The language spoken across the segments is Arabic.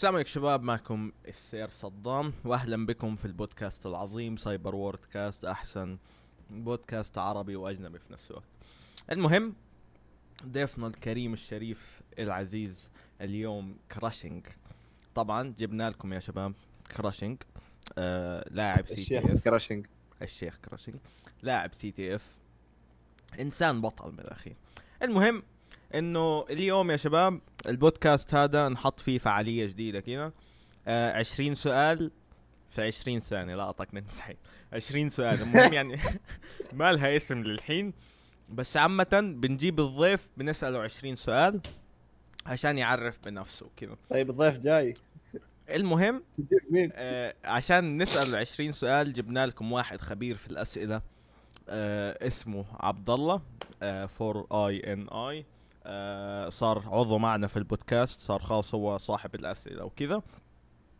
السلام عليكم شباب معكم السير صدام واهلا بكم في البودكاست العظيم سايبر وورد كاست أحسن بودكاست عربي وأجنبي في نفس الوقت. المهم ضيفنا الكريم الشريف العزيز اليوم كراشنج طبعا جبنا لكم يا شباب كراشنج آه لاعب CT الشيخ F كراشنج الشيخ كراشنج لاعب CTF إنسان بطل من الأخير. المهم إنه اليوم يا شباب البودكاست هذا نحط فيه فعالية جديدة كذا. آه 20 سؤال في 20 ثانية. لا أعطاك نمزحي 20 سؤال. المهم يعني ما لها اسم للحين. بس عامة بنجيب الضيف بنسأله 20 سؤال عشان يعرف بنفسه كذا. طيب الضيف جاي. المهم مين؟ آه عشان نسأل 20 سؤال جبنا لكم واحد خبير في الأسئلة. آه اسمه عبد الله 4INI صار عضو معنا في البودكاست صار خلاص هو صاحب الأسئلة وكذا.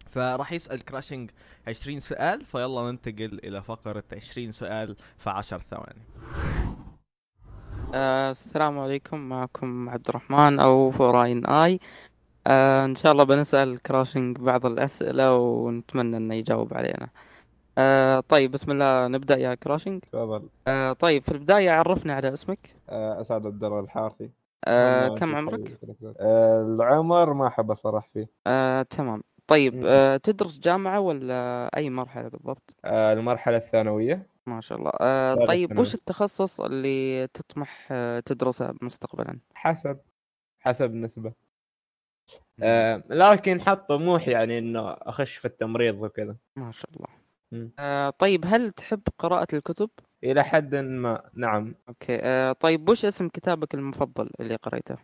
فراح يسأل كراشنج 20 سؤال فيلا ننتقل إلى فقرة 20 سؤال في 10 ثواني. آه السلام عليكم معكم عبد الرحمن أو 4INI. آه إن شاء الله بنسأل كراشنج بعض الأسئلة ونتمنى إنه يجاوب علينا. آه طيب بسم الله نبدأ يا كراشنج تفضل. آه طيب في البداية عرفنا على اسمك. آه، أسعد عبد الله الحارثي. آه كم عمرك؟ آه، العمر ما أحب أصرح فيه آه تمام طيب مم. آه تدرس جامعة ولا أي مرحلة بالضبط؟ آه، المرحلة الثانوية ما شاء الله آه طيب. وش التخصص اللي تطمح آه تدرسه مستقبلا؟ حسب حسب النسبة آه، لكن حط طموح يعني إنه أخش في التمريض وكذا ما شاء الله. آه طيب هل تحب قراءة الكتب؟ إلى حد ما نعم okay آه طيب وش اسم كتابك المفضل اللي قريته؟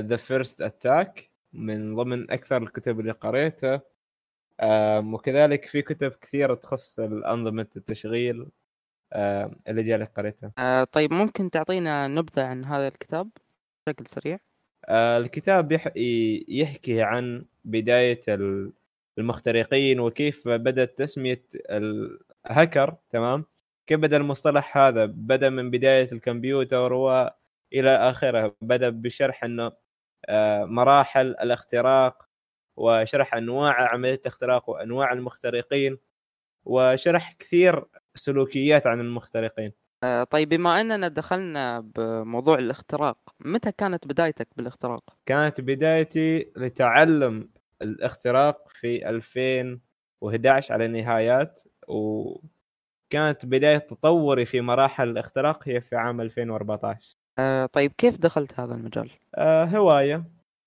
The First Attack من ضمن أكثر الكتب اللي قريتها آه، وكذلك في كتب كثيرة تخص الأنظمة التشغيل آه، اللي جالي قريتها آه طيب ممكن تعطينا نبذة عن هذا الكتاب بشكل سريع؟ آه، الكتاب يح- يحكي عن بداية ال- المخترقين وكيف بدأت تسمية الهكر تمام؟ كيف بدأ المصطلح هذا؟ بدأ من بداية الكمبيوتر وإلى آخره. بدأ بشرح أنه آه، مراحل الاختراق وشرح أنواع عملية الاختراق وأنواع المخترقين وشرح كثير سلوكيات عن المخترقين. آه طيب بما أننا دخلنا بموضوع الاختراق متى كانت بدايتك بالاختراق؟ كانت بدايتي لتعلم الاختراق في 2011 على النهايات وكانت بداية تطوري في مراحل الاختراق هي في عام 2014 آه طيب كيف دخلت هذا المجال؟ آه هواية.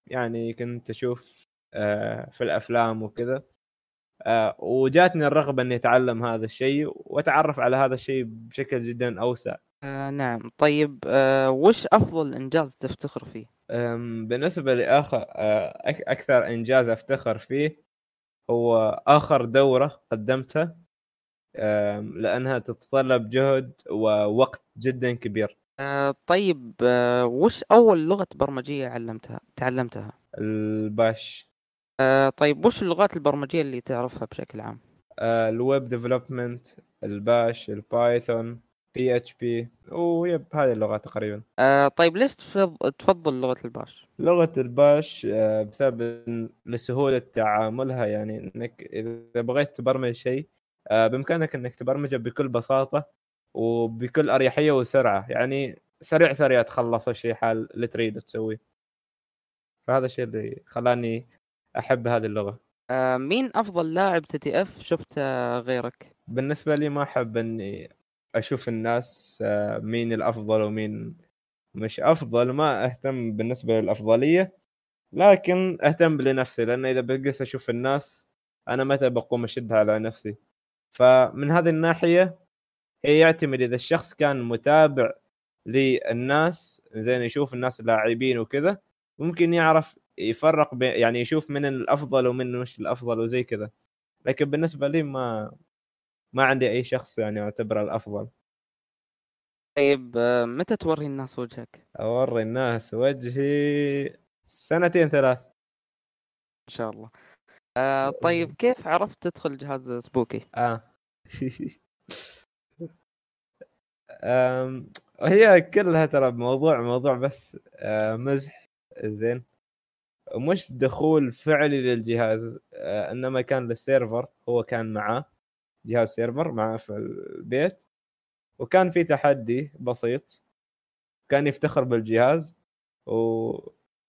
يعني كنت أشوف آه في الأفلام وكذا. آه وجاتني الرغبة إني أتعلم هذا الشيء وأتعرف على هذا الشيء بشكل جدا أوسع. آه نعم طيب آه وش أفضل إنجاز تفتخر فيه؟ بالنسبة لآخر آه، أك- أكثر إنجاز أفتخر فيه هو آخر دورة قدمتها لأنها تتطلب جهد ووقت جدا كبير آه طيب آه وش أول لغة برمجية علمتها تعلمتها؟ ال Bash آه طيب وش اللغات البرمجية اللي تعرفها بشكل عام؟ آه، ال web development ال Bash ال Python PHP web هذه اللغات تقريبا. آه طيب ليش تفض- تفضل لغة ال Bash؟ لغة ال Bash آه، بسبب لسهولة تعاملها يعني إنك إذا بغيت تبرمج شيء آه، بإمكانك إنك تبرمجه بكل بساطة وبكل أريحية وسرعة. يعني سريع سريع تخلص الشيء حال اللي تريد تسويه. فهذا الشيء اللي خلاني أحب هذه اللغة. آه مين أفضل لاعب CTF شفته غيرك؟ بالنسبة لي ما أحب إني أشوف الناس آه، مين الأفضل ومين مش أفضل ما أهتم بالنسبة للأفضلية لكن أهتم لنفسي لأن إذا بقيس أشوف الناس أنا متى بقوم أشدها على نفسي؟ فمن هذه الناحية هي يعتمد إذا الشخص كان متابع للناس زين يشوف الناس اللاعبين وكذا ممكن يعرف يفرق بين يعني يشوف من الأفضل ومن مش الأفضل وزي كذا. لكن بالنسبة لي ما ما عندي أي شخص يعني أعتبره الأفضل. طيب آه متى توري الناس وجهك؟ أوري الناس وجهي سنتين ثلاث. إن شاء الله. آه طيب كيف عرفت تدخل جهاز سبوكي؟ آه. أم، هي كلها ترى موضوع موضوع بس آه، مزح. زين. مش دخول فعلي للجهاز آه، إنما كان للسيرفر هو كان معاه. جهاز سيرفر معاه في البيت وكان في تحدي بسيط كان يفتخر بالجهاز و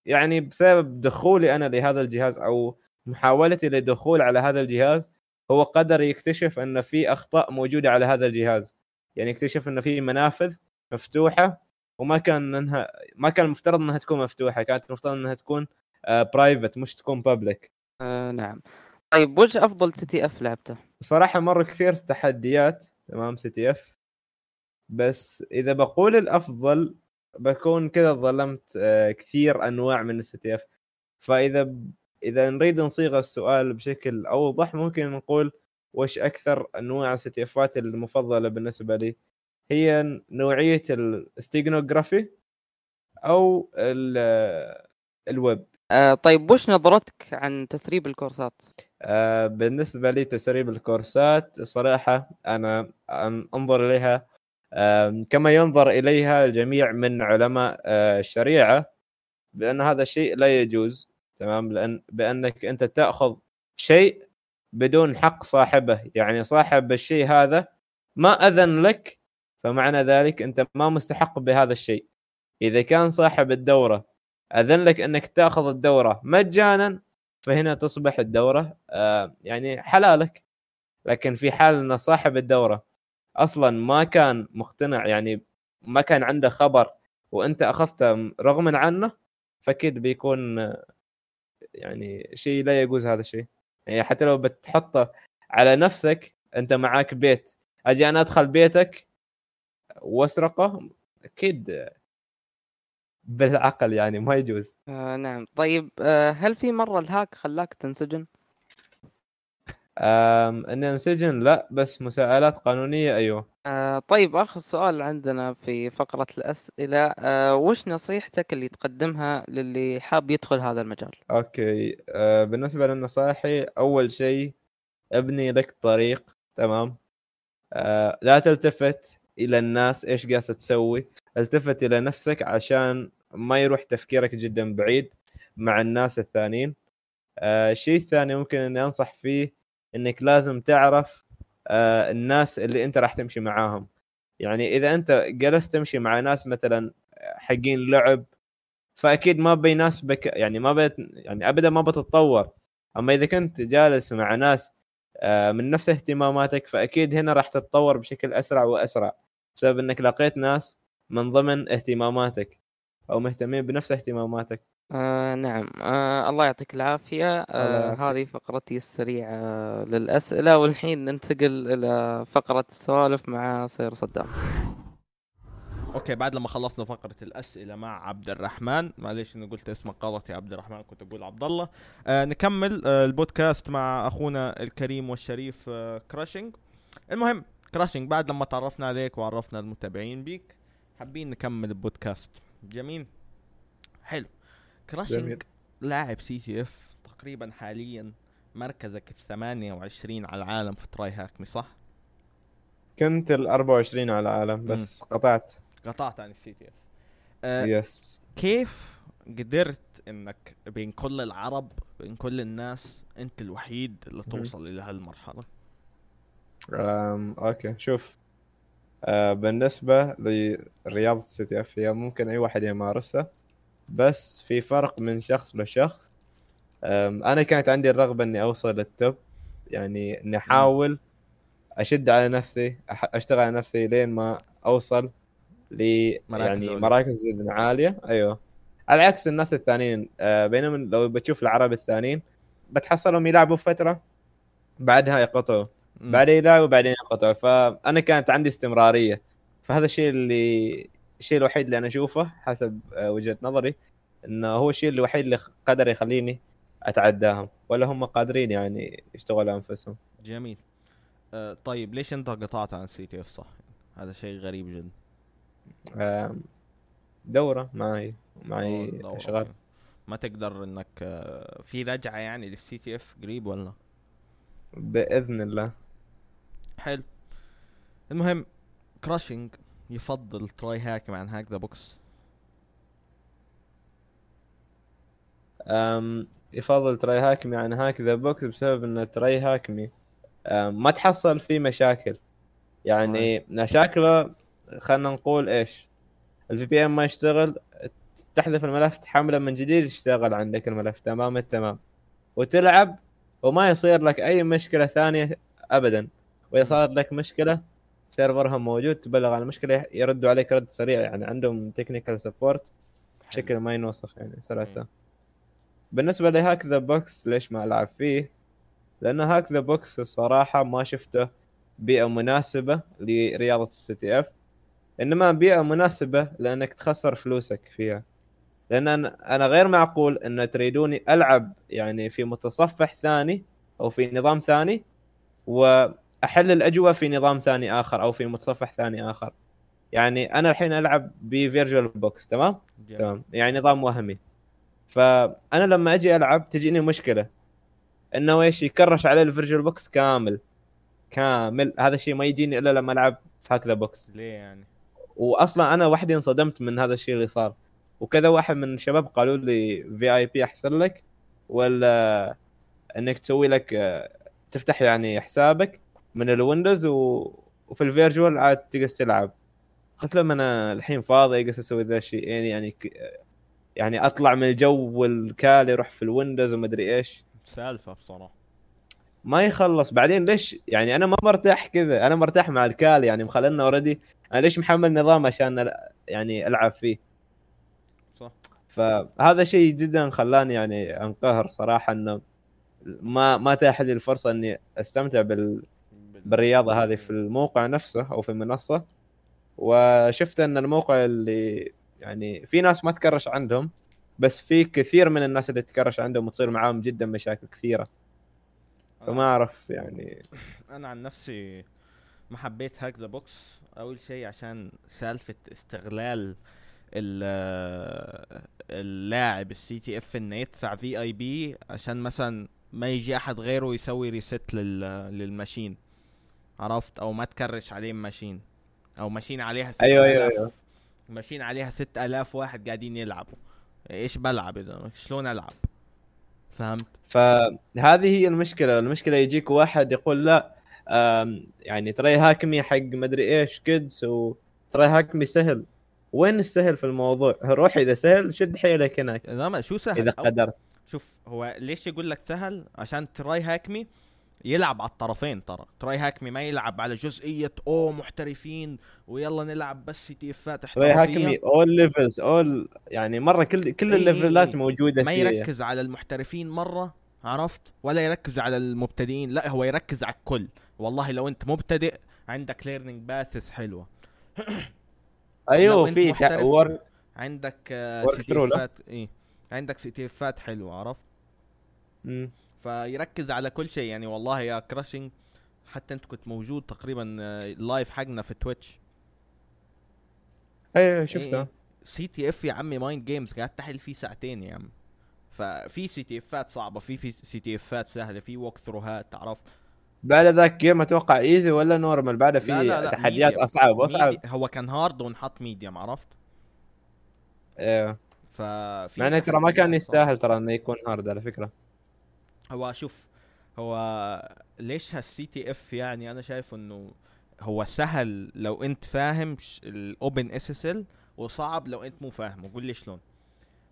يعني بسبب دخولي أنا لهذا الجهاز أو محاولتي للدخول على هذا الجهاز هو قدر يكتشف أن في أخطاء موجودة على هذا الجهاز. يعني اكتشف أن في منافذ مفتوحة وما كان إنها ما كان المفترض إنها تكون مفتوحة كانت المفترض إنها تكون private مش تكون public آه نعم. طيب وش أفضل CTF لعبته؟ صراحة مر كثير تحديات تمام CTF بس إذا بقول الأفضل بكون كذا ظلمت آه، كثير أنواع من ال CTF فإذا. إذا نريد نصيغ السؤال بشكل أوضح ممكن نقول وش أكثر أنواع ال CTF ات المفضلة بالنسبة لي هي نوعية ال steganography أو ال- الويب آه طيب وش نظرتك عن تسريب الكورسات؟ آه، بالنسبة لي تسريب الكورسات صراحة أنا أن- أنظر إليها كما ينظر إليها الجميع من علماء آه، الشريعة بأن هذا الشيء لا يجوز تمام؟ لأن بأنك أنت تأخذ شيء بدون حق صاحبه يعني صاحب الشيء هذا ما أذن لك فمعنى ذلك أنت ما مستحق بهذا الشيء. إذا كان صاحب الدورة أذن لك أنك تأخذ الدورة مجانا فهنا تصبح الدورة آه، يعني حلالك. لكن في حال إن صاحب الدورة أصلا ما كان مقتنع يعني ما كان عنده خبر وأنت أخذته رغما عنه فأكيد بيكون آه، يعني شيء لا يجوز هذا الشيء. يعني حتى لو بتحطه على نفسك أنت معاك بيت. أجي أنا أدخل بيتك وأسرقه أكيد بالعقل يعني ما يجوز. آه نعم. طيب آه هل في مرة الهاك خلاك تنسجن؟ أم ان أنسجن؟ لا بس مساءلات قانونية أيوه. آه طيب آخر سؤال عندنا في فقرة الأسئلة آه وش نصيحتك اللي تقدمها للي حاب يدخل هذا المجال؟ أوكي. أه بالنسبة لنصائحي أول شيء ابني لك طريق تمام؟ أه لا تلتفت إلى الناس إيش قاعدة تسوي التفت إلى نفسك عشان ما يروح تفكيرك جدا بعيد مع الناس الثانيين. أه الشيء الثاني ممكن إني أنصح فيه إنك لازم تعرف أه الناس اللي أنت راح تمشي معاهم. يعني إذا أنت جلست تمشي مع ناس مثلا حقين لعب فأكيد ما بيناسبك يعني ما بيت يعني ابدا ما بتتطور. أما إذا كنت جالس مع ناس آه، من نفس اهتماماتك فأكيد هنا راح تتطور بشكل أسرع وأسرع بسبب إنك لقيت ناس من ضمن اهتماماتك. أو مهتمين بنفس اهتماماتك. آه نعم. آه الله يعطيك العافية. آه. هذه فقرتي السريعة للأسئلة والحين ننتقل إلى فقرة السوالف مع Sir صدام. okay بعد لما خلصنا فقرة الأسئلة مع عبد الرحمن معليش إني قلت اسمك غلط يا عبد الرحمن كنت أقول عبد الله. آه نكمل آه البودكاست مع أخونا الكريم والشريف آه كراشنج المهم كراشنج بعد لما تعرفنا عليك وعرفنا المتابعين بيك حابين نكمل البودكاست. جميل. حلو. كراشنج. لاعب CTF تقريبا حاليا مركزك ال 28 على العالم في TryHackMe صح؟ كنت ال 24 على العالم بس قطعت. قطعت عن ال CTF آه yes كيف قدرت إنك بين كل العرب بين كل الناس أنت الوحيد اللي. توصل إلى هالمرحلة؟ أم، okay شوف. بالنسبة لرياضة ال CTF هي ممكن أي واحد يمارسها. بس في فرق من شخص لشخص. أنا كانت عندي الرغبة إني أوصل لل top. يعني إني أحاول أشد على نفسي أشتغل على نفسي لين ما أوصل ل يعني. مراكز جدا عالية. أيوه. على عكس الناس الثانيين. أه بينما لو بتشوف العرب الثانيين بتحصلهم يلعبوا فترة بعدها يقطعوا. بعدين يلعبوا بعدين ينقطعوا فأنا كانت عندي استمرارية. فهذا الشيء اللي الشيء الوحيد اللي أنا أشوفه حسب آه، وجهة نظري إنه هو الشيء الوحيد اللي قدر يخليني أتعداهم. ولا هم قادرين يعني يشتغلوا أنفسهم. جميل. آه طيب ليش أنت قطعت عن ال CTF؟ صح. هذا شيء غريب جدا. آم، دورة معي معي أشغال. ما تقدر إنك آه في رجعه يعني لل CTF قريب ولا؟ بإذن الله. حلو المهم كراشنج يفضل TryHack عن Hack The Box أم، يفضل TryHackMe عن Hack The Box بسبب إن TryHackMe ما تحصل فيه مشاكل. يعني مشاكله خلينا نقول إيش؟ ال VPN ما يشتغل تحذف الملف تحمله من جديد يشتغل عندك الملف. تمام التمام وتلعب وما يصير لك أي مشكلة ثانية ابدا. وإذا صار لك مشكلة سيرفرهم موجود تبلغ عن المشكلة يردوا عليك رد سريع يعني عندهم technical support بشكل ما ينوصف يعني صراحة. مم. بالنسبة ل Hack The Box ليش ما ألعب فيه؟ لأن Hack The Box الصراحه ما شفته بيئة مناسبة لرياضة ال CTF إنما بيئة مناسبة لأنك تخسر فلوسك فيها. لأن أنا أنا غير معقول إن تريدوني ألعب يعني في متصفح ثاني أو في نظام ثاني واحل الأجوبة في نظام ثاني آخر أو في متصفح ثاني آخر. يعني أنا الحين ألعب ب VirtualBox تمام؟ جميل. تمام. يعني نظام وهمي. فأنا لما أجي ألعب تجيني مشكلة. إنه إيش؟ يكرش علي ال VirtualBox كامل. كامل. هذا الشيء ما يجيني إلا لما ألعب في Hack The Box ليه يعني؟ واصلا أنا وحدي انصدمت من هذا الشيء اللي صار. وكذا واحد من الشباب قالوا لي VIP أحسن لك ولا إنك تسوي لك آه، تفتح يعني حسابك من الويندوز و... وفي ال virtual عاد تقدر تلعب. قلت لهم أنا الحين فاضي أقدر أسوي ذا الشيء. يعني يعني ك... يعني أطلع من الجو ال Kali أروح في الويندوز ومدري إيش. سالفة بصراحة. ما يخلص. بعدين ليش يعني أنا ما مرتاح كذا. أنا مرتاح مع ال Kali يعني مخلنا already أنا ليش محمل نظام عشان يعني ألعب فيه؟ صح. فهذا شيء جدا خلاني يعني أنقهر صراحة إنه ما ما تاح لي الفرصة إني أستمتع بال- بالرياضة هذه في الموقع نفسه أو في المنصة وشفت أن الموقع اللي يعني في ناس ما تكرش عندهم بس في كثير من الناس اللي تكرش عندهم وتصير معاهم جدا مشاكل كثيرة. فما أعرف يعني. أنا عن نفسي ما حبيت Hack The Box. أول شيء عشان سالفة استغلال ال- اللاعب ال CTF انه يدفع VIP عشان مثلا ما يجي أحد غيره يسوي reset لل للماشين. عرفت أو ما تكرش عليه ماشين أو ماشين عليها أيوة، 6000 أيوة، أيوة. ماشين عليها 6000 واحد قاعدين يلعبوا. إيش بلعب إذا؟ شلون ألعب؟ فهمت؟ فهذه هي المشكلة. المشكلة يجيك واحد يقول لا يعني ترى هاكمي حق مدري إيش كيدز وترى هاكمي سهل. وين السهل في الموضوع؟ روح إذا سهل شد حيلك هناك. لا ما شو سهل؟ إذا قدرت. شوف هو ليش يقول لك سهل؟ عشان TryHackMe يلعب على الطرفين ترى. TryHackMe ما يلعب على جزئية اوه محترفين ويلا نلعب بس CTF ات احترافيه HackMe اول levels اول يعني مرة كل كل إي إي ال level ات. موجودة ما فيه يركز على المحترفين مرة عرفت؟ ولا يركز على المبتدئين لا هو يركز على الكل. والله لو أنت مبتدئ عندك learning paths حلوة. لو أيوه في ورك عندك CTF ات؟ إيه. عندك CTF ات حلوة عرفت؟ مم. فيركز على كل شيء. يعني والله يا كراشنج حتى انت كنت موجود تقريبا آه، live حقنا في Twitch أيوه شفتها CTF يا عمي Mind Games قاعد تحل فيه ساعتين يا عم. ففي CTF ات صعبة في في CTF ات سهلة في walkthrough هات تعرف بعد ذاك game أتوقع easy ولا normal بعده في تحديات. أصعب واصعب هو كان hard ونحط medium عرفت؟ أيوه ففي مع ترى ما كان. يستاهل ترى إنه يكون hard على فكرة. هو شوف هو ليش هال CTF يعني أنا شايف إنه هو سهل لو أنت فاهم ال OpenSSL وصعب لو أنت مو فاهمه قول لي شلون؟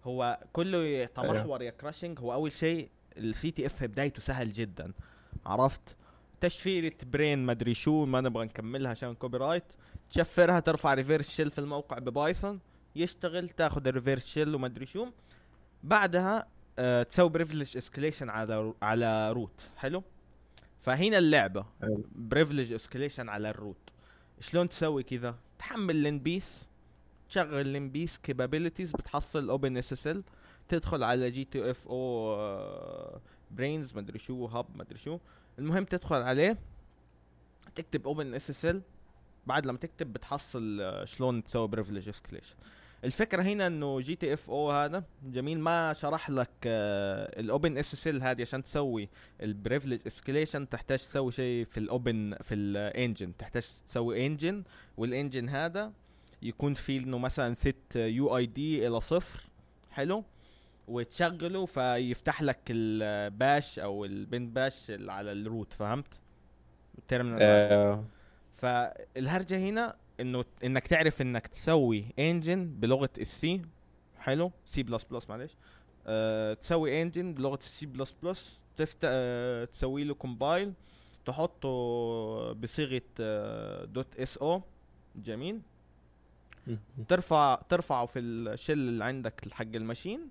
هو كله يتمحور يا كراشنج هو أول شيء ال CTF بدايته سهل جدا عرفت؟ تشفيرة برين مدري شو ما نبغى نكملها عشان كوبي رايت تشفرها ترفع ريفيرس شيل في الموقع ببايثون يشتغل تاخذ الريفيرس شيل ومدري شو. بعدها آه، تسوي بريفليج اسكليشن على على روت حلو؟ فهنا اللعبة. بريفليج اسكليشن على الروت شلون تسوي كذا؟ تحمل لينبيس تشغل لينبيس كابابيلتيز بتحصل اوبن اس اس ال تدخل على جي تي اف أو برينز مدري شو هاب مدري شو. المهم تدخل عليه تكتب اوبن اس اس ال بعد لما تكتب بتحصل آه، شلون تسوي بريفليج اسكليشن الفكرة هنا إنه جي تي إف أو هذا جميل ما شرح لك الاوبن اس اس ال هذه عشان تسوي البريفليج اسكليشن تحتاج تسوي شيء في الاوبن في الانجن تحتاج تسوي انجن والانجن هذا يكون فيه إنه مثلا ست يو اي دي إلى صفر. حلو؟ وتشغله فيفتح لك الباش أو البنت باش على الروت فهمت؟ التيرمينال آه، فالهرجة هنا إنه إنك تعرف إنك تسوي انجن بلغة السي حلو؟ سي بلس بلس معلش. أه تسوي انجن بلغة السي بلس بلس تفتح أه تسوي له كومبايل تحطه بصيغة أه دوت اس أو جميل ترفع ترفعه في الشل اللي عندك حق الماشين.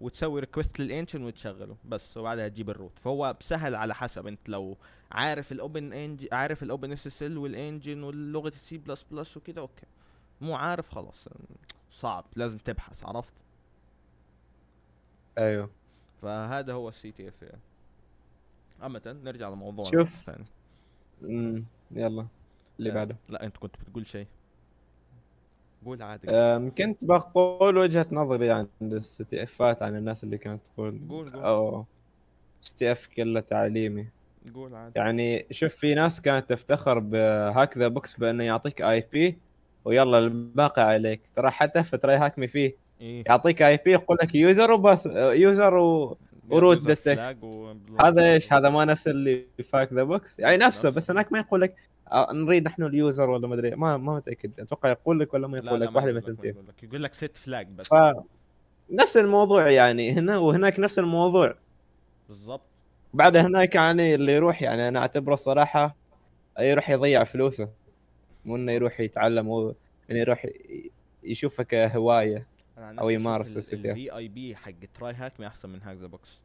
وتسوي ريكوست للإنجن وتشغله. بس وبعدها تجيب الروت فهو بسهل على حسب. انت لو عارف الاوبن انج عارف الاوبن اس اس ال والإنجن واللغة السي بلس بلس وكده أوكي. مو عارف خلاص. صعب. لازم تبحث. عرفت؟ أيوه. فهذا هو السي تي اف يعني عامة نرجع لموضوع شوف. يلا. اللي آه، بعده. لا أنت كنت بتقول شيء. قول عادي كنت بقول وجهة نظري عن افات عن الناس اللي كانت تقول قول قول. أو سي تي اف كلة تعليمي. قول عادي. يعني شوف في ناس كانت تفتخر بهاك ذا بوكس بأنه يعطيك آي بي ويلا الباقي عليك. ترى حتى في تراي هاك مي فيه. إيه. يعطيك آي بي يقول لك يوزر وبس يوزر و... وروت user ذا تكست. هذا إيش؟ هذا ما نفس اللي في هاك ذا بوكس. يعني نفسه. بس هناك ما يقول لك نريد نحن اليوزر ولا ما أدري ما ما متأكد أتوقع يقول لك ولا ما يقول لا لك واحدة من الثنتين. يقول لك. يقول لك ست فلاج بس. ف نفس الموضوع يعني هنا وهناك نفس الموضوع. بالضبط. بعد هناك يعني اللي يروح يعني أنا أعتبره الصراحه يروح يضيع فلوسه. مو إنه يروح يتعلم أو إنه يروح يشوفها كهواية نفسي يمارس. الفي اي بي حق تراي هاك ما أحسن من هاك ذا بوكس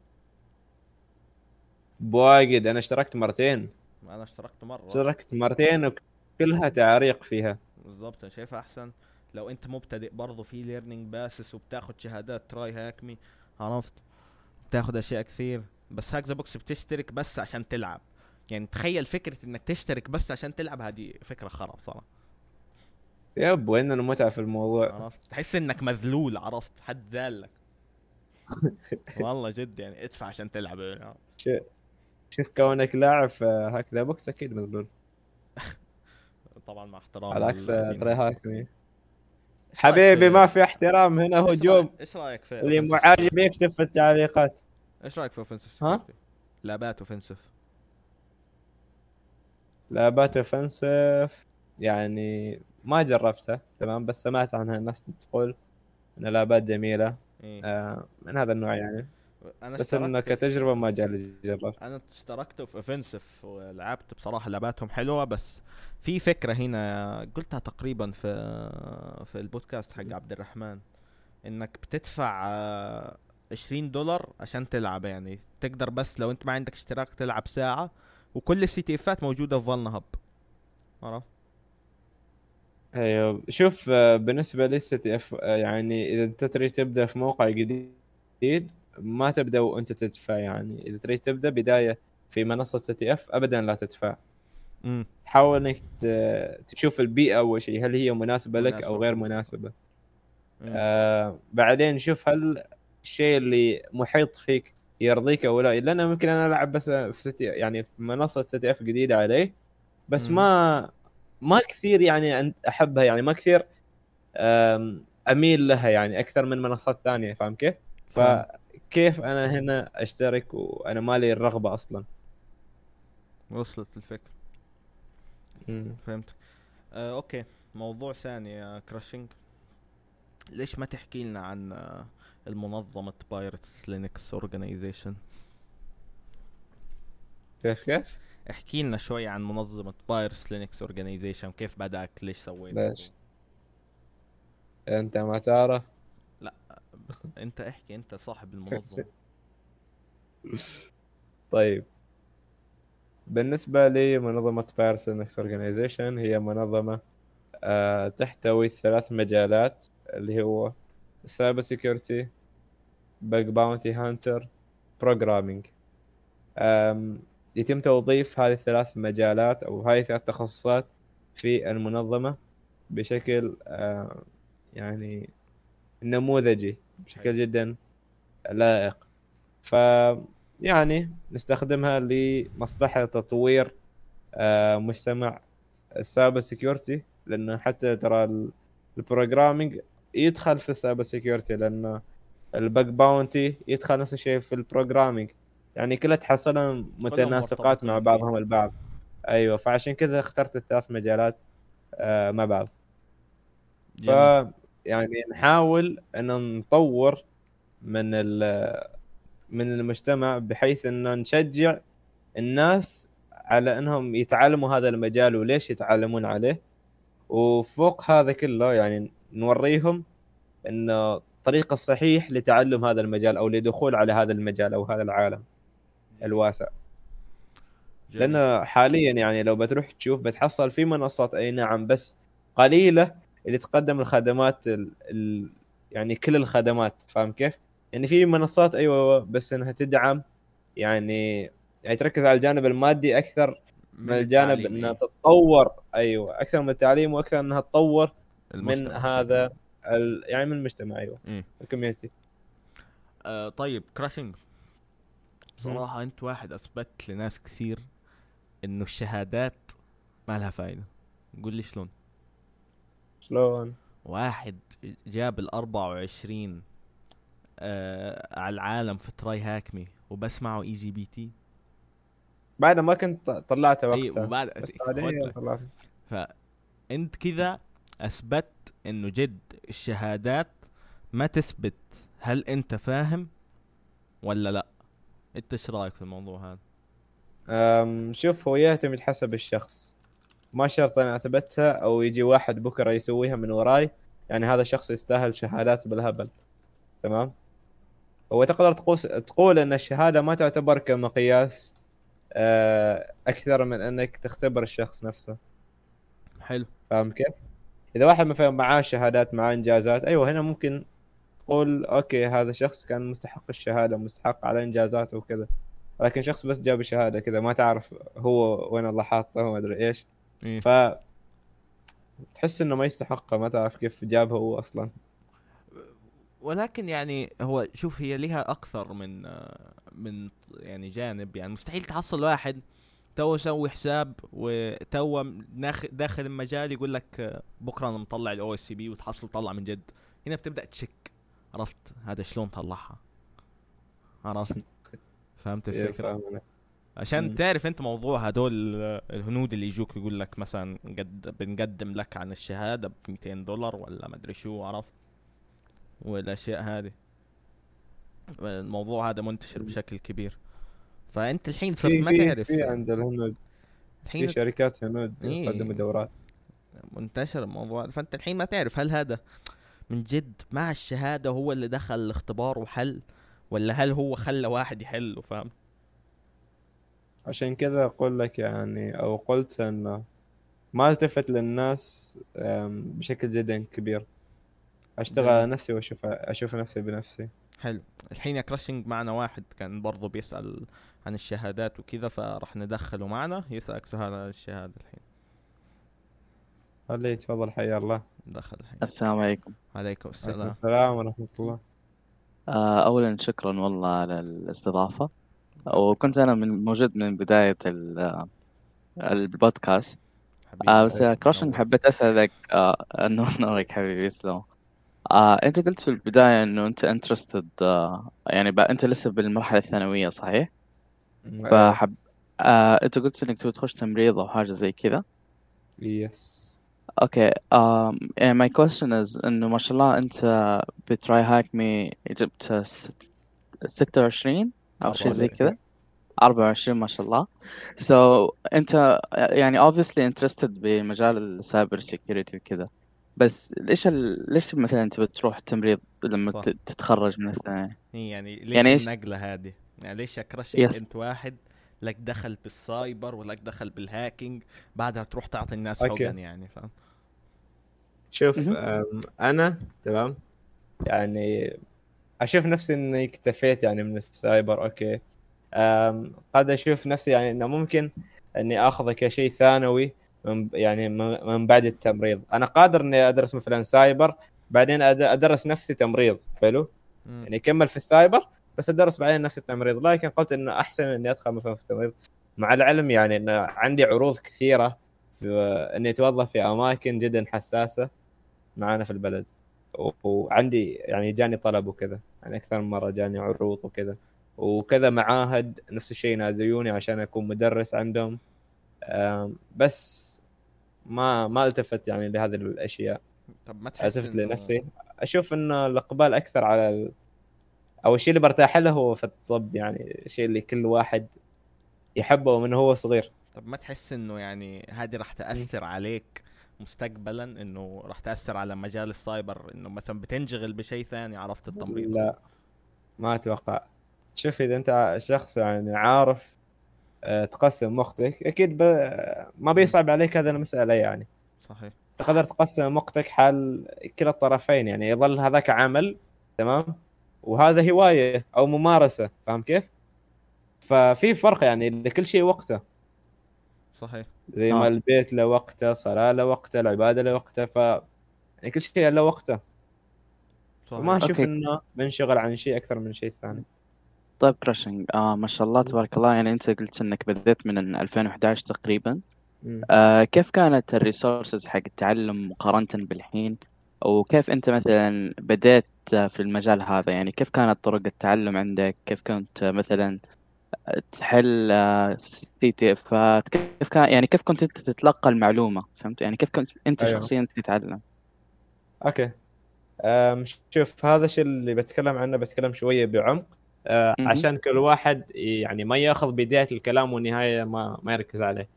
بواجد أنا اشتركت مرتين. أنا اشتركت مرة. اشتركت مرتين وكلها تعريق فيها. بالضبط أنا شايفها أحسن. لو أنت مبتدئ برضه في ليرنينج باسس وبتاخد شهادات تراي هاكمي عرفت؟ بتاخد أشياء كثير. بس هاك ذا بوكس بتشترك بس عشان تلعب. يعني تخيل فكرة إنك تشترك بس عشان تلعب هذه فكرة خرا بصراحه يب وين المتعه في الموضوع؟ عرفت؟ تحس إنك مذلول عرفت؟ حد ذالك. والله جد يعني ادفع عشان تلعب. يعني. شوف كونك لاعب في هاك ذا بوكس أكيد مذلول طبعا مع احترام على عكس. ترى هاكمي حبيبي ما في احترام هنا هجوم إيش رايك في اللي مو عاجب يكتب في التعليقات. إيش رأيك في اوفنسيف ها؟ لابات اوفنسيف لعبات اوفنسيف يعني ما جربتها تمام بس سمعت عنها الناس تقول ان لعبات جميلة. إيه. آه من هذا النوع يعني. أنا بس إنه كتجربة ما جالي جربت أنا اشتركت في اوفنسيف ولعبت بصراحة لعباتهم حلوة بس في فكرة هنا قلتها تقريبا في في البودكاست حق عبد الرحمن إنك بتدفع آه، 20 دولار عشان تلعب يعني تقدر بس لو أنت ما عندك اشتراك تلعب ساعة وكل السي تي افات موجودة في فالنا هب عرفت؟ أيوه. شوف آه، بالنسبة لي سيتي اف آه، يعني إذا انت تريد تبدأ في موقع جديد ما تبدأ وأنت تدفع يعني إذا تريد تبدأ بداية في منصة سيتي إف ابدا لا تدفع امم حاول إنك تشوف البيئة أول شيء هل هي مناسبة لك مناسبة. أو غير مناسبة آه بعدين شوف هل الشيء اللي محيط فيك يرضيك أو لا لأن ممكن أنا ألعب بس في ستي يعني في منصة ستي إف جديدة علي بس مم. ما ما كثير يعني أحبها يعني ما كثير أميل لها يعني أكثر من منصات ثانية فاهم كيف؟ فاهم. فكيف أنا هنا أشترك وأنا مالي الرغبة أصلا؟ وصلت الفكرة. فهمت آه أوكي. موضوع ثاني كراشنج ليش ما تحكي لنا عن آه، المنظمة بايرتس لينكس اورجانيزيشن كيف كيف؟ احكي لنا شوي عن منظمة بايرتس لينكس اورجانيزيشن كيف بدأت ليش سويت؟ ليش؟ أنت ما تعرف؟ انت احكي انت صاحب المنظمة. طيب. بالنسبة لي منظمة بارس لينكس اورجانيزيشن هي منظمة آه تحتوي ثلاث مجالات اللي هو cyber security bug bounty hunter programming يتم توظيف هذه الثلاث مجالات أو هذه الثلاث تخصصات في المنظمة بشكل آه يعني نموذجي بشكل جدا لائق. ف يعني نستخدمها لمصلحة تطوير آه، مجتمع ال cyber security لأنه حتى ترى ال- ال programming يدخل في ال cyber security لأنه ال bug bounty يدخل نفس الشيء في ال programming. يعني كلها تحصلهم متناسقات مع. بعضهم البعض. أيوه فعشان كذا اخترت الثلاث مجالات آه، مع بعض. ف جميل. يعني نحاول أن نطور من من المجتمع بحيث أن نشجع الناس على أنهم يتعلموا هذا المجال وليش يتعلمون عليه وفوق هذا كله يعني نوريهم أن الطريق الصحيح لتعلم هذا المجال أو لدخول على هذا المجال أو هذا العالم الواسع. لأن حاليا يعني لو بتروح تشوف بتحصل في منصات أي نعم بس قليلة اللي تقدم الخدمات ال... ال... يعني كل الخدمات فاهم كيف؟ يعني في منصات أيوه بس إنها تدعم يعني يعني تركز على الجانب المادي أكثر من الجانب إنها. تتطور أيوه أكثر من التعليم وأكثر إنها تطور من. هذا ال... يعني من المجتمع أيوه. ال community آه طيب كراشنج بصراحة أنت واحد أثبت لناس كثير إنه الشهادات ما لها فايدة قول لي شلون شلون؟ واحد جاب ال 24 آه على العالم في TryHackMe وبسمعه eJPT بعد ما كنت طلعته اي وقتها. وبعد بس خد بعدين. طلعته. فانت كذا أثبت إنه جد الشهادات ما تثبت. هل أنت فاهم ولا لا؟ أنت إيش رأيك في الموضوع هذا؟ شوف هو يعتمد حسب الشخص. ما شرط أنا أثبتها أو يجي واحد بكرة يسويها من وراي. يعني هذا الشخص يستاهل شهادات بالهبل. تمام؟ هو تقدر تقوس تقول أن الشهادة ما تعتبر كمقياس آه، أكثر من أنك تختبر الشخص نفسه. حلو. فاهم كيف؟ إذا واحد مثلا معاه شهادات معاه إنجازات أيوه هنا ممكن تقول أوكي هذا شخص كان مستحق الشهادة مستحق على انجازاته وكذا. لكن شخص بس جاب الشهاده كذا ما تعرف هو وين الله حاطه وما أدري إيش. إيه. ف تحس إنه ما يستحقها ما تعرف كيف جابها هو أصلا. ولكن يعني هو شوف هي لها أكثر من من يعني جانب. يعني مستحيل تحصل واحد توه سوى حساب وتوه داخل المجال يقول لك بكرة أنا مطلع ال OSCP وتحصل طلع من جد. هنا بتبدأ تشك. عرفت؟ هذا شلون طلعها؟ عرفت؟ فهمت إيه، الفكرة. عشان. تعرف انت موضوع هدول الهنود اللي يجوك يقول لك مثلا قد بنقدم لك عن الشهادة ب 200 دولار ولا ما أدري شو عرفت؟ والأشياء هذه. الموضوع هذا منتشر بشكل كبير. فأنت الحين صرت في ما في تعرف. في عند الهنود. في الحين شركات هنود إيه. يقدموا دورات منتشر الموضوع فأنت الحين ما تعرف هل هذا من جد مع الشهادة هو اللي دخل الاختبار وحل ولا هل هو خلى واحد يحله فاهم؟ عشان كذا أقول لك يعني أو قلت إنه ما التفت للناس بشكل جدا كبير. أشتغل. على نفسي وأشوف أشوف نفسي بنفسي. حلو. الحين يا كراشنج معنا واحد كان برضه بيسأل عن الشهادات وكذا فراح ندخله معنا يسألك سؤال عن الشهادة الحين. خليه يتفضل حيا الله. دخل الحين. السلام عليكم. عليكم السلام. السلام ورحمة الله. آه، أولا شكرا والله على الاستضافة. وكنت أنا من موجود من آه، البودكاست آه بس كراشن. حبيت أسألك آه نور نورك حبيبي يسلم آه أنت قلت في البداية إنه أنت interested آه يعني بقى أنت لسه بالمرحلة الثانوية صحيح؟ أيوة. فحب آه أنت قلت إنك تبي تخش تمريض أو حاجة زي كذا yes أوكي um, and my question is إنه ما شاء الله أنت ب TryHackMe جبت ست- 26 أو شيء زي 24. كذا. 24 ما شاء الله. So أنت يعني obviously interested بمجال ال cyber security وكذا. بس ليش ال... ليش مثلا انت بتروح تمريض لما صح. ت- تتخرج من الثانوية إيه يعني ليش يعني إيش- النقلة هذه؟ يعني ليش كراشنج Yes. أنت واحد لك دخل بالسايبر ولك دخل بال hacking بعدها تروح تعطي الناس okay. حقن يعني فاهم؟ شوف أنا تمام؟ يعني أشوف نفسي إني اكتفيت يعني من ال cyber okay. قد أشوف نفسي يعني إنه ممكن إني آخذه كشيء ثانوي من يعني من بعد التمريض. أنا قادر إني أدرس مثلا سايبر بعدين أدرس نفسي تمريض حلو. يعني أكمل في السايبر بس أدرس بعدين نفس التمريض. لكن قلت إنه أحسن إني أدخل مثلا في التمريض. مع العلم يعني انه عندي عروض كثيرة في إني أتوظف في أماكن جدا حساسة معانا في البلد. وعندي يعني جاني طلب وكذا. يعني أكثر من مرة جاني عروض وكذا. وكذا معاهد نفس الشيء نازلوني عشان أكون مدرس عندهم. بس ما ما التفت يعني لهذه الأشياء. طب ما تحس التفت إنه- لنفسي. أشوف انه الإقبال أكثر على ال... أو الشيء اللي برتاح له هو في الطب يعني. الشيء اللي كل واحد يحبه من هو صغير. طب ما تحس إنه يعني هذه راح تأثر عليك مستقبلا إنه راح تأثر على مجال السايبر إنه مثلا بتنشغل بشيء ثاني عرفت التمريض لا ما أتوقع. شوف إذا أنت شخص يعني عارف آه، تقسم وقتك أكيد ب... ما بيصعب عليك هذا المسألة يعني. صحيح. تقدر تقسم وقتك حال كلا الطرفين يعني يظل هذاك عمل تمام؟ وهذا هواية أو ممارسة فاهم كيف؟ ففي فرق يعني لكل شيء وقته. صحيح. زي ما آه. البيت له وقته صلاة له وقته العبادة له وقته ف يعني كل شيء له وقته. وما أشوف. إنه بنشغل عن شيء أكثر من شيء ثاني. طيب كراشنج آه ما شاء الله تبارك الله. يعني أنت قلت إنك بديت من 2011 تقريبا. آه كيف كانت ال resources حق التعلم مقارنة بالحين؟ وكيف أنت مثلا بديت في المجال هذا؟ يعني كيف كانت طرق التعلم عندك؟ كيف كنت مثلا تحل CTF ات كيف كان يعني كيف كنت أنت تتلقى المعلومة؟ فهمت؟ يعني كيف كنت أنت أيوه. شخصيا تتعلم؟ okay. أم شوف هذا الشيء اللي بتكلم عنه بتكلم شوية بعمق. أه. عشان كل واحد يعني ما يأخذ بداية الكلام والنهاية ما ما يركز عليه.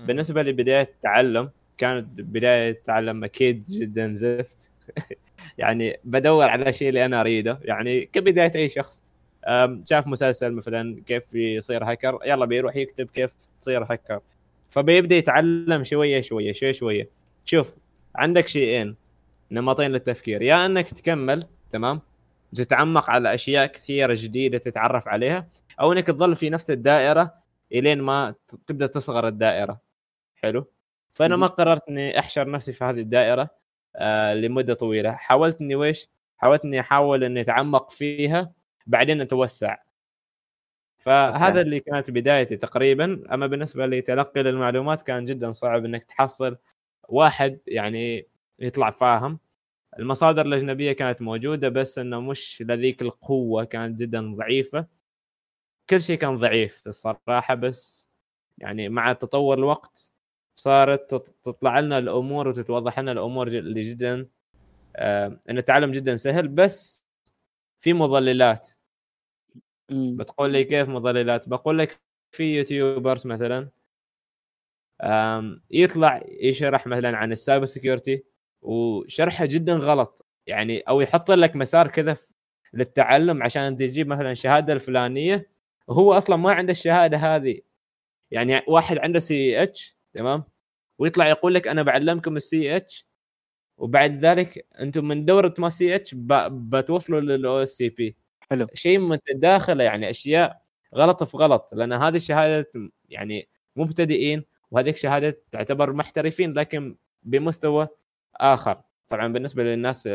بالنسبة لبداية التعلم كانت بداية التعلم أكيد جدا زفت. يعني بدور على الشيء اللي أنا أريده. يعني كبداية أي شخص. شاف مسلسل مثلا كيف يصير هاكر يلا بيروح يكتب كيف تصير هاكر فبيبدأ يتعلم شوية شوية شوية شوية. شوف عندك شيئين نمطين للتفكير. يا إنك تكمل تمام؟ تتعمق على أشياء كثيرة جديدة تتعرف عليها أو إنك تظل في نفس الدائرة إلين ما تبدأ تصغر الدائرة. حلو؟ فأنا ما قررت إني أحشر نفسي في هذه الدائرة آه لمدة طويلة. حاولت إني ويش؟ حاولت إني أحاول إني أتعمق فيها بعدين أتوسع. فهذا أوكي. اللي كانت بدايتي تقريبا. أما بالنسبة لتلقي للمعلومات كان جدا صعب إنك تحصل واحد يعني يطلع فاهم. المصادر الأجنبية كانت موجودة بس إنه مش لذيك القوة كانت جدا ضعيفة. كل شيء كان ضعيف الصراحة بس يعني مع تطور الوقت صارت تط- تطلع لنا الأمور وتتوضح لنا الأمور اللي جدا آه إن التعلم جدا سهل. بس في مضللات. بتقول لي كيف مضللات؟ بقول لك في YouTubers مثلا يطلع يشرح مثلا عن ال cyber security وشرحه جدا غلط. يعني أو يحط لك مسار كذا للتعلم عشان تجيب مثلا الشهاده الفلانية وهو أصلا ما عنده الشهادة هذه. يعني واحد عنده CEH تمام؟ ويطلع يقول لك أنا بعلمكم ال CEH وبعد ذلك أنتم من دورة ما CEH بتوصلوا لل OSCP. حلو. شيء متداخله يعني أشياء غلط في غلط لأن هذه الشهادة يعني مبتدئين وهذيك شهادة تعتبر محترفين لكن بمستوى آخر. طبعا بالنسبة للناس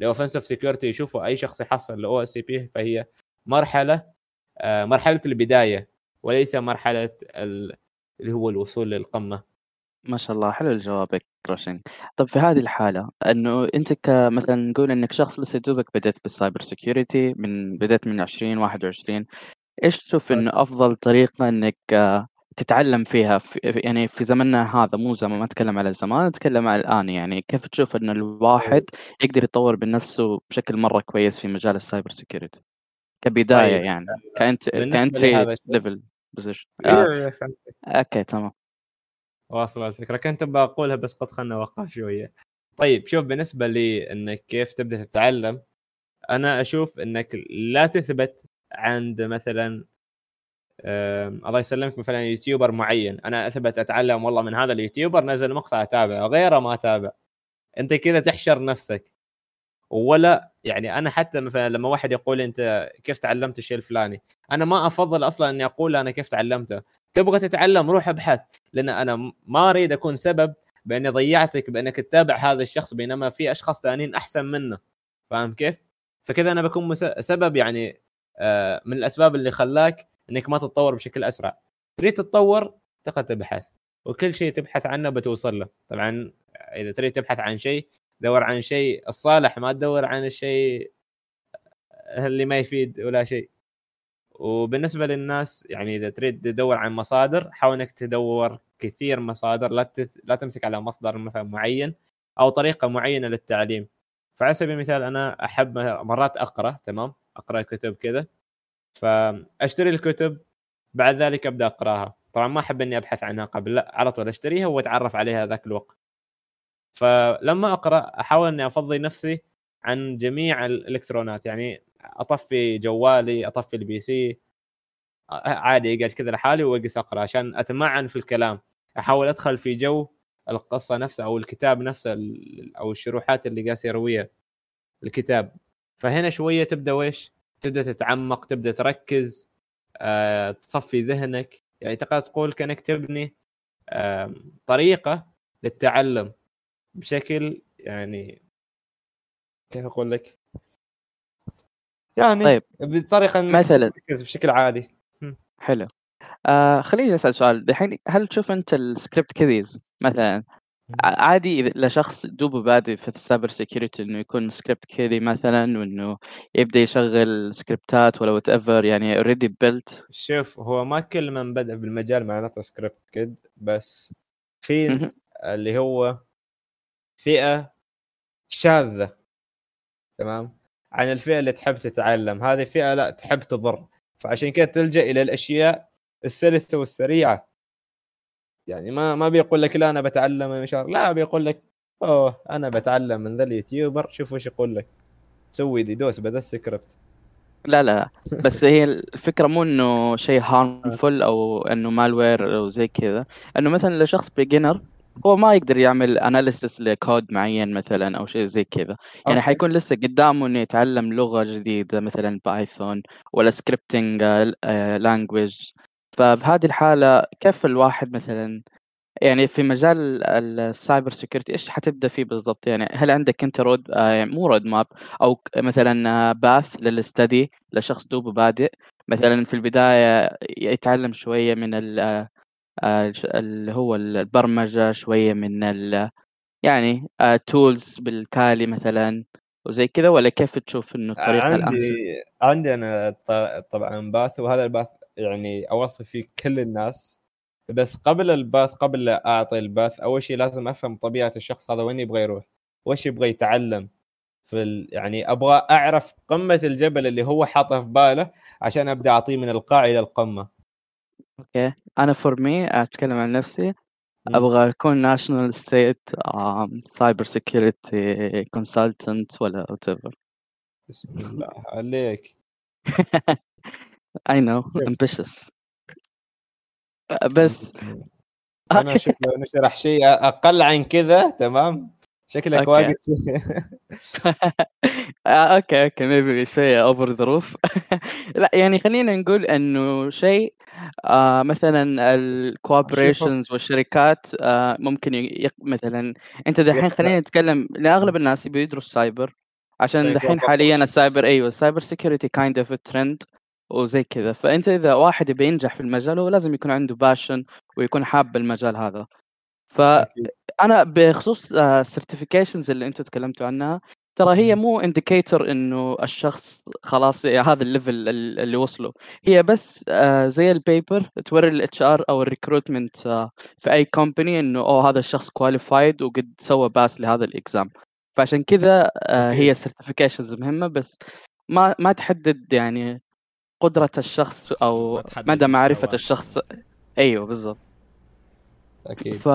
ال offensive security يشوفوا أي شخص يحصل ال OSCP فهي مرحلة آه، مرحلة البداية وليس مرحلة ال- اللي هو الوصول للقمة. ما شاء الله حلو الجواب يا كراشنج طب في هذه الحالة إنه أنت كمثلا نقول إنك شخص لسه دوبك بدأت بال cyber security من بدأت من 20 21 إيش تشوف إنه أفضل طريقة إنك آه، تتعلم فيها؟ في يعني في زمننا هذا مو زمان ما أتكلم على الزمان أتكلم على الآن يعني. كيف تشوف ان الواحد يقدر يطور من نفسه بشكل مرة كويس في مجال ال cyber security كبداية طيب، يعني كأنت بالنسبة ك entry لهذا الشيء- level position إيه، فهمت. okay تمام. واصل الفكرة. كنت بقولها بس قد خلنا وقع شوية. طيب شوف بالنسبة لي إنك كيف تبدأ تتعلم أنا أشوف إنك لا تثبت عند مثلا الله يسلمك مثلا يوتيوبر معين. أنا أثبت أتعلم والله من هذا اليوتيوبر نزل مقطع اتابعه غيره ما أتابع. أنت كذا تحشر نفسك. ولا يعني أنا حتى مثلا لما واحد يقول أنت كيف تعلمت الشيء الفلاني أنا ما أفضل أصلا إني أقول أنا كيف تعلمته. تبغى تتعلم روح ابحث لأن أنا ما أريد أكون سبب بأني ضيعتك بأنك تتابع هذا الشخص بينما في أشخاص ثانيين أحسن منه. فاهم كيف؟ فكذا أنا بكون سبب يعني آه، من الأسباب اللي خلاك إنك ما تتطور بشكل أسرع. تريد تتطور؟ تقعد تبحث. وكل شيء تبحث عنه بتوصل له. طبعا إذا تريد تبحث عن شيء دور عن شيء الصالح ما تدور عن الشيء اللي ما يفيد ولا شيء. وبالنسبة للناس يعني إذا تريد تدور عن مصادر حاول إنك تدور كثير مصادر لا تت... لا تمسك على مصدر مثلا معين أو طريقة معينة للتعليم. فعلى سبيل المثال أنا أحب مرات أقرأ تمام؟ أقرأ كتب كذا. فأشتري الكتب بعد ذلك أبدأ أقرأها. طبعا ما أحب إني أبحث عنها قبل لا على طول أشتريها وأتعرف عليها ذاك الوقت. فلما أقرأ أحاول إني أفضي نفسي عن جميع الإلكترونات. يعني أطفي جوالي أطفي ال PC عادي اقعد كذا لحالي واجلس أقرأ عشان أتمعن في الكلام. أحاول أدخل في جو القصة نفسها أو الكتاب نفسه أو الشروحات اللي قاس يرويها الكتاب. فهنا شوية تبدأ ويش تبدأ تتعمق تبدأ تركز أه، تصفي ذهنك. يعني تقدر تقول كأنك تبني أه، طريقة للتعلم بشكل يعني كيف أقول لك؟ يعني طيب. بطريقة مثلا. تركز بشكل عالي حلو. آه خليني أسأل سؤال. دحين هل تشوف أنت ال script kiddies مثلا عادي لشخص دوبه بادئ في ال cyber security إنه يكون script kiddie مثلا وإنه يبدأ يشغل سكريبتات ولا whatever يعني already built شوف هو ما كل من بدأ بالمجال معناته script kid بس في اللي هو فئة شاذة. تمام؟ عن الفئة اللي تحب تتعلم. هذه فئة لا تحب تضر. فعشان كذا تلجأ إلى الأشياء السلسة والسريعة. يعني ما ما بيقول لك لا أنا بتعلم من شهر. لا بيقول لك أوه أنا بتعلم من ذا ال YouTuber. شوف وش يقول لك. تسوي DDoS بدل السكريبت. لا لا. بس هي الفكرة مو إنه شيء harmful أو إنه malware أو زي كذا. إنه مثلا لشخص beginner هو ما يقدر يعمل analysis لكود معين مثلا أو شيء زي كذا. يعني okay. حيكون لسه قدامه إنه يتعلم لغة جديدة مثلا Python ولا scripting language فبهذه الحالة كيف الواحد مثلا يعني في مجال ال cyber security إيش حتبدأ فيه بالضبط؟ يعني هل عندك أنت road آه مو road map أو مثلا path لل study لشخص دوبه بادئ. مثلا في البداية يتعلم شوية من آه، اللي هو البرمجة شوية من ال يعني tools بال Kali مثلا وزي كذا ولا كيف تشوف إنه الانسب عندي عندي أنا طبعا path وهذا ال path يعني أوصي فيه كل الناس بس قبل ال path قبل لا أعطي ال path أول شيء لازم أفهم طبيعة الشخص هذا وين يبغى يروح وش يبغى يتعلم في ال... يعني أبغى أعرف قمة الجبل اللي هو حاطه في باله عشان أبدأ أعطيه من القاع إلى القمة. okay. أنا for me أتكلم عن نفسي. مم. أبغى أكون national state cyber security consultant ولا whatever بسم الله عليك. I know ambitious. بس. أنا أشوف لو نشرح شيء أقل عن كذا تمام؟ شكلك. واقف آه، okay okay maybe شوية over the roof لا يعني خلينا نقول إنه شيء آه مثلا ال corporations والشركات آه ممكن. يق- مثلا أنت دحين. خلينا نتكلم لأغلب الناس يبي يدرس سايبر عشان دحين. حاليا السايبر أيوه ال cyber security kind of trend وزي كذا فأنت إذا واحد يبي ينجح في المجال هو لازم يكون عنده passion ويكون حاب المجال هذا ف. أنا بخصوص ال certifications اللي أنتم تكلمتوا عنها ترى هي مو indicator إنه الشخص خلاص هذا ال level ال- اللي وصله هي بس آه، زي ال paper توري ال HR أو ال recruitment في أي company إنه أوه هذا الشخص qualified وقد سوى pass لهذا ال exam فعشان كذا آه،. هي ال certifications مهمة بس ما ما تحدد يعني قدرة الشخص أو مدى معرفة. الشخص. أيوه بالضبط. أكيد. ف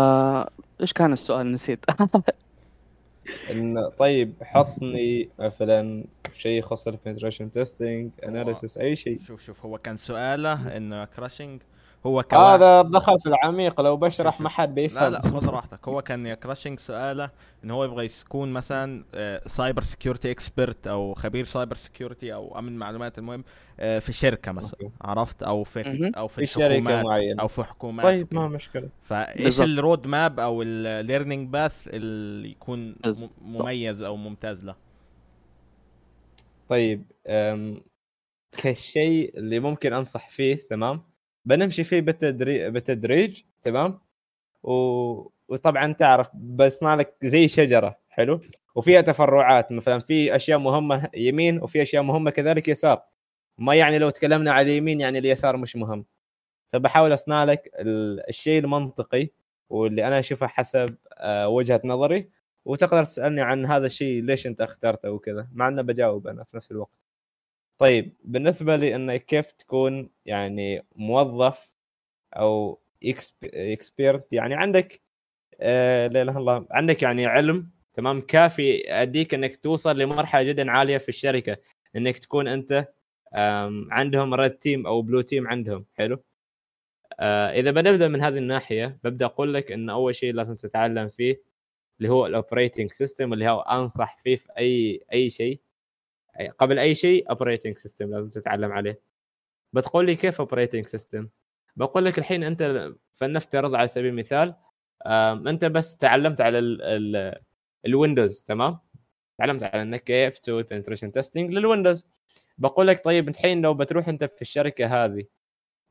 إيش كان السؤال؟ نسيت. إن طيب حطني مثلا شيء يخص البنتريشن تيستينج اناليسيس أي شيء. شوف شوف هو كان سؤاله انه كراشنج هو كواحد هذا دخل في العميق لو بشرح ما حد لا بيفهم لا خذ راحتك. هو كان يا كراشنج سؤاله انه هو يبغى يكون مثلا سايبر سكيورتي اكسبرت أو خبير سايبر سكيورتي أو أمن معلومات المهم آه، في شركة مثلا. أوكي. عرفت؟ أو في. أو في في شركة معينة. أو في حكومات. طيب. ما مشكلة. فإيش. الرود ماب أو الليرنينج باث اللي يكون. مميز أو ممتاز له؟ طيب كالشيء اللي ممكن أنصح فيه تمام؟ بنمشي فيه بالتدريج بالتدريج تمام؟ و وطبعا تعرف بصنع لك زي شجرة حلو؟ وفيها تفرعات مثلا في أشياء مهمة يمين وفي أشياء مهمة كذلك يسار. ما يعني لو تكلمنا على اليمين يعني اليسار مش مهم. فبحاول أصنع لك ال- الشيء المنطقي واللي أنا أشوفه حسب آه، وجهة نظري. وتقدر تسألني عن هذا الشيء ليش أنت اخترته وكذا مع إنه بجاوب أنا في نفس الوقت. طيب بالنسبة لي كيف تكون يعني موظف أو expert يعني عندك آه لا إله إلا الله عندك يعني علم تمام؟ كافي أديك إنك توصل لمرحلة جدا عالية في الشركة إنك تكون أنت عندهم red team أو blue team عندهم حلو؟ آه إذا بنبدأ من هذه الناحية ببدأ أقول لك إن أول شيء لازم تتعلم فيه اللي هو ال operating system اللي هو أنصح فيه في اي أي شيء. قبل أي شيء operating system لازم تتعلم عليه. بتقول لي كيف operating system بقول لك الحين أنت فلنفترض على سبيل المثال أنت بس تعلمت على ال ال ال Windows تمام؟ تعلمت على إنك كيف تسوي penetration testing لل Windows. بقول لك طيب الحين لو بتروح أنت في الشركة هذه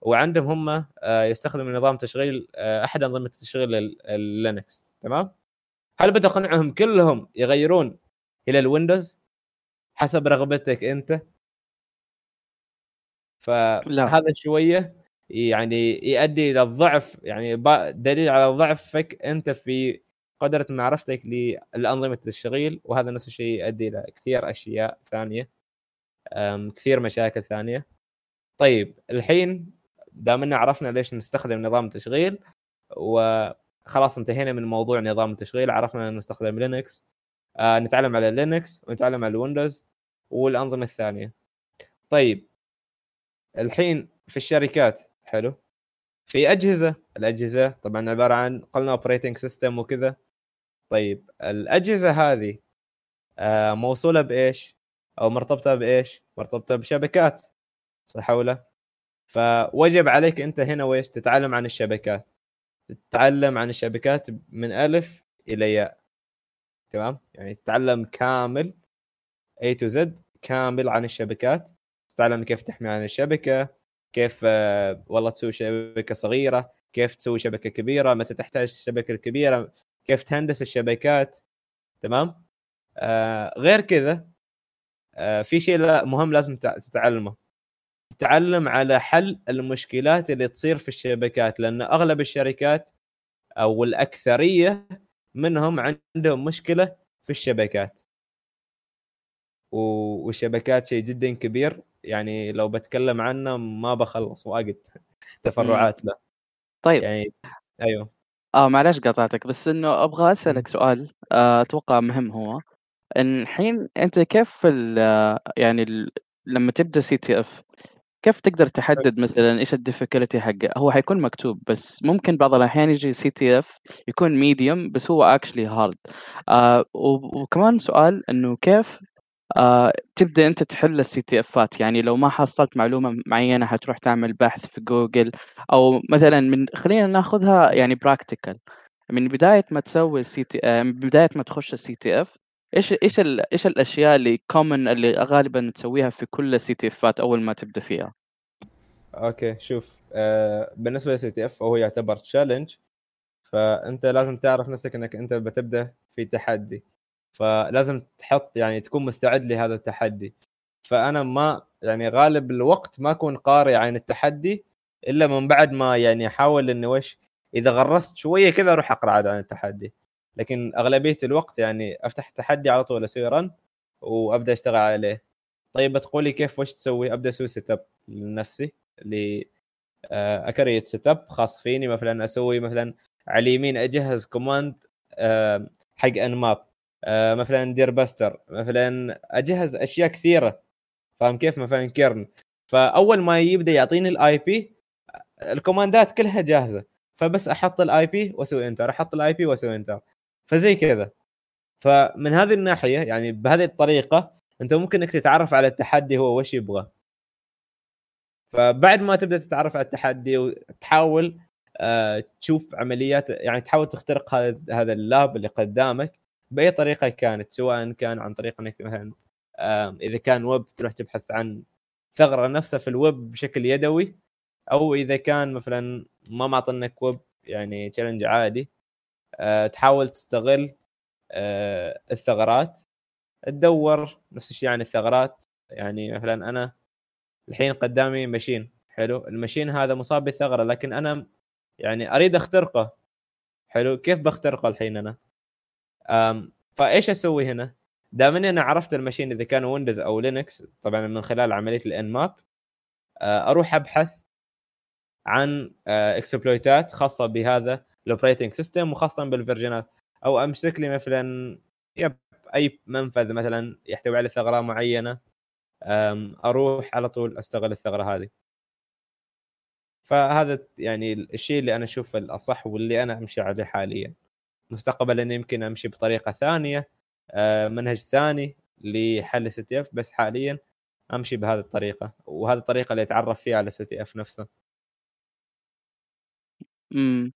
وعندهم هم آه، يستخدموا نظام تشغيل آه، أحد أنظمة تشغيل ال- Linux تمام؟ هل بتقنعهم كلهم يغيرون إلى ال Windows؟ حسب رغبتك انت. فهذا شوية يعني يؤدي إلى الضعف يعني دليل على ضعفك انت في قدرة معرفتك للأنظمة التشغيل وهذا نفس الشيء يؤدي إلى كثير أشياء ثانية أم، كثير مشاكل ثانية. طيب الحين دام ان عرفنا ليش نستخدم نظام تشغيل وخلاص انتهينا من موضوع نظام التشغيل عرفنا ان نستخدم Linux آه نتعلم على Linux ونتعلم على الويندوز والأنظمة الثانية. طيب الحين في الشركات حلو. في أجهزة الأجهزة طبعا عبارة عن قلنا operating system وكذا. طيب الأجهزة هذه آه موصولة بإيش؟ أو مرتبطة بإيش؟ مرتبطة بشبكات صح ولا فوجب عليك أنت هنا ويش تتعلم عن الشبكات. تتعلم عن الشبكات من ألف إلى ياء. تمام؟ يعني تتعلم كامل A to Z كامل عن الشبكات. تتعلم كيف تحمي عن الشبكة كيف آه، والله تسوي شبكة صغيرة كيف تسوي شبكة كبيرة متى تحتاج الشبكة الكبيرة كيف تهندس الشبكات. تمام؟ آه غير كذا آه في شيء مهم لازم تع- تتعلمه. تتعلم على حل المشكلات اللي تصير في الشبكات لأن أغلب الشركات أو الأكثرية منهم عندهم مشكلة في الشبكات. والشبكات شيء جدا كبير يعني لو بتكلم عنه ما بخلص واجد تفرعات له. طيب. يعني أيوه. آه معلش قاطعتك بس إنه أبغى أسألك سؤال آه، أتوقع مهم هو. الحين أنت كيف ال يعني ال لما تبدأ CTF كيف تقدر تحدد مثلا إيش ال difficulty حقه؟ هو حيكون مكتوب بس ممكن بعض الأحيان يجي CTF يكون medium بس هو actually hard آه وكمان سؤال إنه كيف آه تبدأ أنت تحل ال CTF ات يعني لو ما حصلت معلومة معينة حتروح تعمل بحث في جوجل أو مثلا من خلينا ناخذها يعني practical من بداية ما تسوي ال CT من بداية ما تخش ال CTF إيش إيش إيش الأشياء اللي common اللي غالبا تسويها في كل ال CTF ات أول ما تبدأ فيها؟ okay شوف آه بالنسبة لل CTF هو يعتبر challenge فأنت لازم تعرف نفسك إنك أنت بتبدأ في تحدي. فلازم تحط يعني تكون مستعد لهذا التحدي. فأنا ما يعني غالب الوقت ما أكون قاري عن التحدي إلا من بعد ما يعني أحاول إني وش إذا غرزت شوية كذا أروح أقرأ عاد عن التحدي. لكن أغلبية الوقت يعني أفتح التحدي على طول أسوي run وأبدأ أشتغل عليه. طيب بتقولي كيف وش تسوي؟ أبدأ أسوي setup لنفسي اللي آه، أ create setup خاص فيني. مثلا أسوي مثلا على اليمين أجهز command آه، حق Nmap آه، مثلا DirBuster مثلا أجهز أشياء كثيرة. فاهم كيف؟ مثلا current فأول ما يبدأ يعطيني ال IP ال command ات كلها جاهزة. فبس أحط ال IP وأسوي enter أحط ال IP وأسوي enter فزي كذا. فمن هذه الناحية يعني بهذه الطريقة أنت ممكن إنك تتعرف على التحدي هو وش يبغى. فبعد ما تبدأ تتعرف على التحدي وتحاول آه تشوف عمليات يعني تحاول تخترق هذا هذا ال lab اللي قدامك بأي طريقة كانت سواء كان عن طريق إنك مثلا إذا كان ويب تروح تبحث عن ثغرة نفسها في الويب بشكل يدوي أو إذا كان مثلا ما معطنك ويب يعني challenge عادي. تحاول تستغل آه، الثغرات. تدور نفس الشيء عن الثغرات. يعني مثلا أنا الحين قدامي machine حلو؟ ال machine هذا مصاب بالثغرة لكن أنا يعني أريد أخترقه. حلو؟ كيف بخترقه الحين أنا؟ فإيش أسوي هنا؟ دام إني أنا عرفت ال machine إذا كان Windows أو Linux طبعا من خلال عملية ال Nmap أروح أبحث عن exploit ات خاصة بهذا ال operating system وخاصة بال version ات أو أمسك لي مثلا يب أي منفذ مثلا يحتوي على ثغرة معينة أروح على طول أستغل الثغرة هذه. فهذا يعني الشيء اللي أنا أشوفه الأصح واللي أنا أمشي عليه حاليا. مستقبلا يمكن أمشي بطريقة ثانية منهج ثاني لحل ال CF بس حاليا أمشي بهذه الطريقة. وهذه الطريقة اللي أتعرف فيها على ال CF نفسه. امم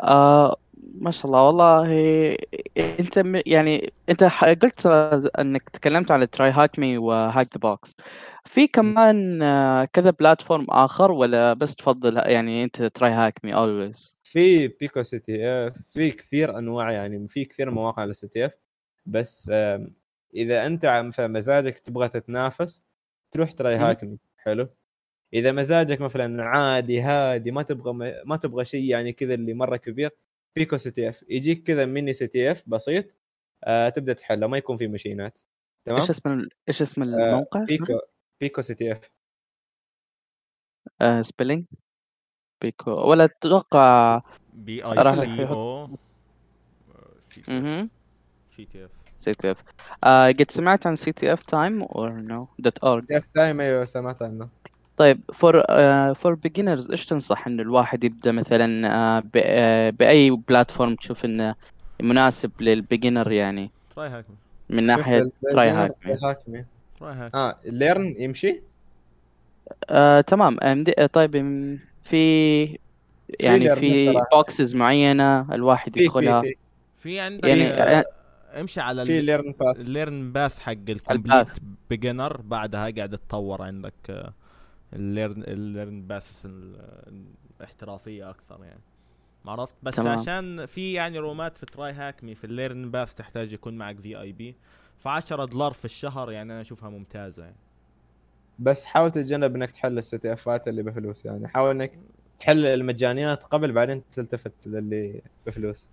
آه ما شاء الله. والله انت م- يعني انت ح- قلت انك تكلمت عن TryHackMe و Hack The Box في كمان آه، كذا platform آخر ولا بس تفضل يعني انت TryHackMe always في picoCTF في كثير أنواع يعني في كثير مواقع لل CTF بس آم، إذا أنت عم في مزاجك تبغى تتنافس تروح Try مم. HackMe حلو؟ إذا مزاجك مثلا عادي هادي ما تبغى ما تبغى شيء يعني كذا اللي مرة كبير picoCTF. يجيك كذا mini CTF بسيط آه تبدأ تحله ما يكون في machine ات تمام؟ إيش اسم إيش اسم الموقع؟ pico picoCTF. آه spelling pico ولا أتوقع P I C O أها CTF. CTF. آه قد سمعت عن CTFtime or no dot org TFtime أيوه سمعت عنه. طيب for for beginners إيش تنصح إن الواحد يبدأ مثلا آه ب- آه بأي platform تشوف إنه مناسب لل beginner يعني؟ TryHack من ناحية تراي هاك تراي هاك مي تراي هاك آه learn يمشي؟ آه تمام. آه، طيب في يعني في. boxes معينة الواحد يدخلها؟ في. عندك يعني آه، امشي على في learn path ال learn path حق ال complete ال path. beginner بعدها قاعد تطور عندك آه، ال learn ال learn path الاحترافية أكثر يعني. ما عرفت؟ بس تمام. عشان في يعني room ات في TryHackMe في ال learn path تحتاج يكون معك VIP ف 10 دولار في الشهر يعني أنا أشوفها ممتازة يعني. بس حاول تتجنب إنك تحل ال CTF ات اللي بفلوس يعني. حاول إنك تحل المجانيات قبل بعدين تلتفت للي بفلوس.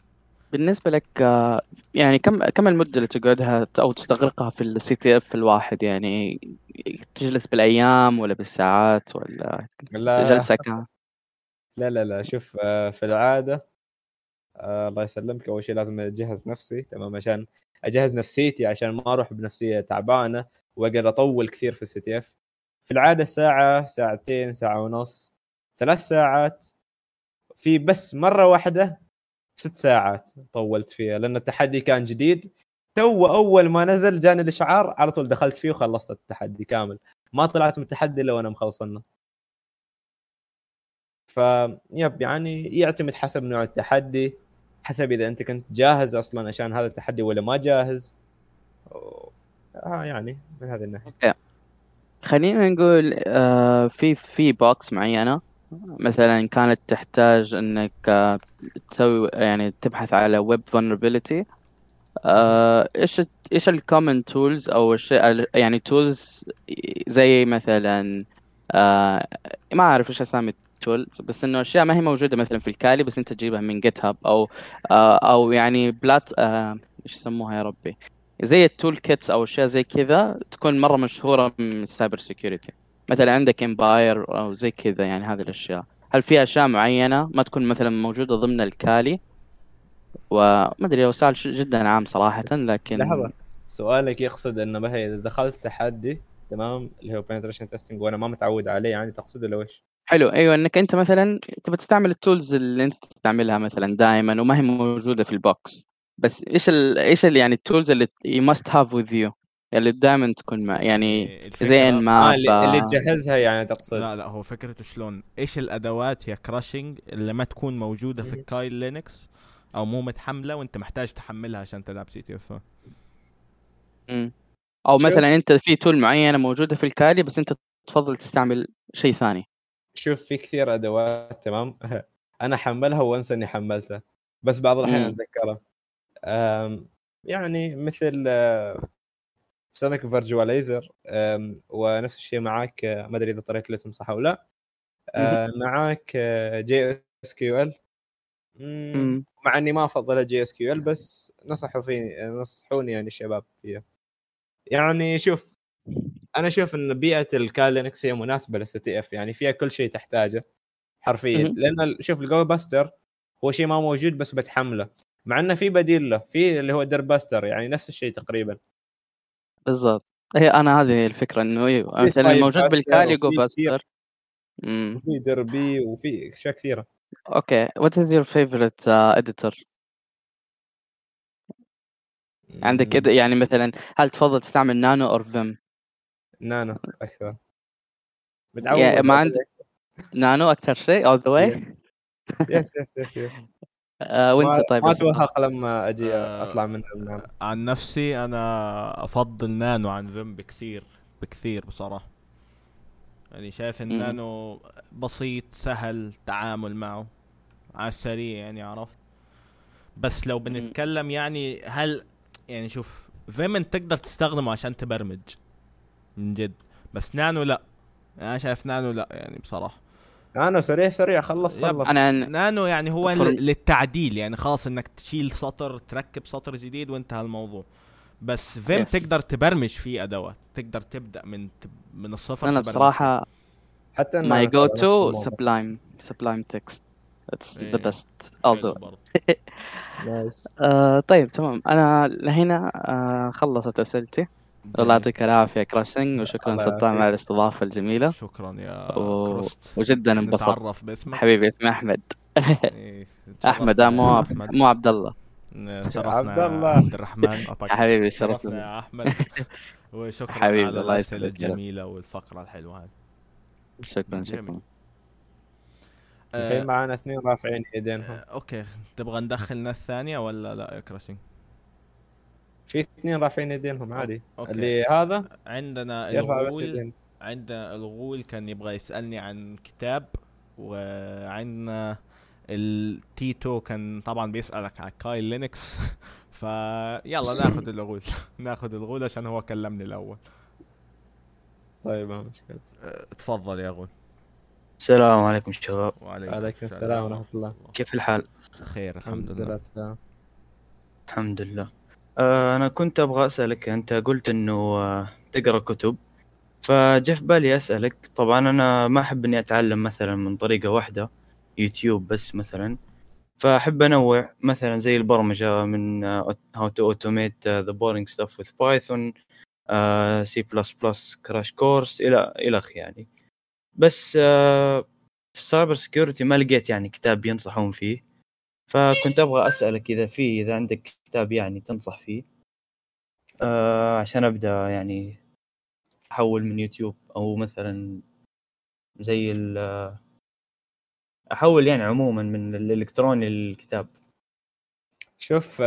بالنسبة لك آه، يعني كم كم المدة اللي تقعدها أو تستغرقها في ال CTF الواحد؟ يعني تجلس بالأيام ولا بالساعات ولا لا. جلسة كام لا لا لا شوف آه، في العادة آه، الله يسلمك. أول شيء لازم أجهز نفسي تمام عشان أجهز نفسيتي عشان ما أروح بنفسية تعبانة واقعد أطول كثير في ال CTF في العادة ساعه ساعتين ساعة ونص ثلاث ساعات. في بس مرة واحدة ست ساعات طولت فيها لأن التحدي كان جديد. تو أول ما نزل جاني الإشعار على طول دخلت فيه وخلصت التحدي كامل. ما طلعت من التحدي إلا وأنا مخلصنه. فيب يعني يعتمد حسب نوع التحدي حسب إذا أنت كنت جاهز أصلا عشان هذا التحدي ولا ما جاهز. آه يعني من هذه الناحية. خلينا نقول آه، في في box معينة. مثلا كانت تحتاج إنك آه، تسوي يعني تبحث على ويب vulnerability. آه، إيش إيش ال common tools أو الشيء يعني tools زي مثلا آه، ما أعرف إيش أسامي ال tools بس إنه أشياء ما هي موجودة مثلا في ال Kali بس أنت تجيبها من GitHub أو آه، أو يعني plat آه، إيش يسموها يا ربي؟ زي ال toolkits أو أشياء زي كذا تكون مرة مشهورة من ال cyber security مثلا عندك Empire أو زي كذا يعني هذه الأشياء. هل في أشياء معينة ما تكون مثلا موجودة ضمن ال Kali؟ وما أدري هو سؤال جدا عام صراحة لكن لحظة. سؤالك يقصد إنه مثلا إذا دخلت تحدي تمام؟ اللي هو penetration testing وأنا ما متعود عليه يعني تقصد ولا وش؟ حلو. أيوه إنك أنت مثلا تبى تستعمل ال tools اللي أنت تستعملها مثلا دائما وما هي موجودة في ال box بس إيش ال إيش ال يعني ال tools اللي you must have with you اللي دائما تكون مع يعني الفكرة- زي آه ما اللي, اللي تجهزها يعني تقصد لا لا هو فكرته شلون إيش الأدوات يا كراشنج اللي ما تكون موجودة في مم. Kali Linux أو مو متحملة وأنت محتاج تحملها عشان تلعب CTF. أو. مثلا أنت في tool معينة موجودة في ال Kali بس أنت تفضل تستعمل شيء ثاني شوف في كثير أدوات تمام أنا حملها وانسى إني حملتها بس بعض الأحيان مم. اتذكره أم، يعني مثل Sonic Visualiser ونفس الشيء معاك آه، ما أدري إذا طريت الاسم صح أو لا. آه، معاك jSQL. مع إني ما أفضل jSQL بس نصحوا فيني نصحوني يعني الشباب فيها. يعني شوف أنا أشوف إن بيئة ال Kali Linux هي مناسبة لل CTF يعني فيها كل شيء تحتاجه حرفيا. لأن شوف ال Gobuster هو شيء ما موجود بس بتحمله. مع إنه في بديل له في اللي هو DirBuster يعني نفس الشيء تقريبا. بالضبط. هي أنا هذه الفكرة إنه أيوه في مثلا سبايك الموجود buster وفي dirb وفي أشياء كثيرة. Okay. What is your favorite editor عندك ed... يعني مثلا هل تفضل تستعمل nano or Vim؟ نانو أكثر. متعود يعني ما عندك نانو أكثر شيء all the way yes yes yes yes وانت طيب ما؟ اتوهق لما أجي آه. أطلع من النانو عن نفسي أنا أفضل نانو عن Vim بكثير بكثير بصراحة يعني شايف. النانو بسيط سهل تعامل معه على السريع يعني عرفت بس لو بنتكلم يعني هل يعني شوف Vim أنت تقدر تستخدمه عشان تبرمج من جد بس نانو لا أنا شايف نانو لا يعني بصراحة نانو سريع سريع خلص. خلص. أنا نانو يعني هو للتعديل يعني خلاص إنك تشيل سطر تركب سطر جديد وانتهى الموضوع. بس Vim Yes. تقدر تبرمج فيه أدوات. تقدر تبدأ من من الصفر أنا بصراحة حتى my go-to. Sublime Sublime Text it's. the best طيب تمام. أنا لهنا آه خلصت أسئلتي. الله يعطيك العافية كراشنج وشكرا سلطان. على الاستضافة الجميلة. شكرا يا و- كروست. وجدا انبسطت. نتعرف باسمك. حبيبي اسمي أحمد. إيه، أحمد آه، مو أحمد. مو عبد الله شرفنا عبد الله. عبد الرحمن. حبيبي شرفنا. يا أحمد. وشكرا حبيبي، على الله الاسئله. الجميلة والفقرة الحلوة هذه. شكرا. شكرا. الحين آه، معانا اثنين رافعين ايدينهم آه، Okay. تبغى ندخل ناس ثانية ولا لا يا كراشنج في اثنين رافعين ايدينهم عادي. Okay. اللي هذا عندنا الغول عندنا الغول كان يبغى يسألني عن كتاب وعندنا التيتو كان طبعا بيسألك على Kali Linux فيلا ناخذ الغول. ناخذ الغول عشان هو كلمني الأول. طيب ما مشكلة. أه، تفضل يا غول. السلام عليكم شباب. وعليكم وعليكم السلام ورحمة الله. كيف الحال؟ خير الحمد لله تمام. الحمد لله. آه أنا كنت أبغى أسألك أنت قلت إنه آه تقرأ كتب. فجاء في بالي أسألك طبعا أنا ما أحب إني أتعلم مثلا من طريقة واحدة يوتيوب بس مثلا. فأحب أنوع مثلا زي البرمجة من to automate آه، the boring stuff with Python آه، C++ crash course إلى إلى آخره يعني. بس آه، في ال cyber security ما لقيت يعني كتاب ينصحون فيه. فكنت أبغى أسألك إذا في إذا عندك كتاب يعني تنصح فيه. آه عشان أبدأ يعني أحول من يوتيوب أو مثلا زي ال أحول يعني عموما من الإلكتروني للكتاب. شوف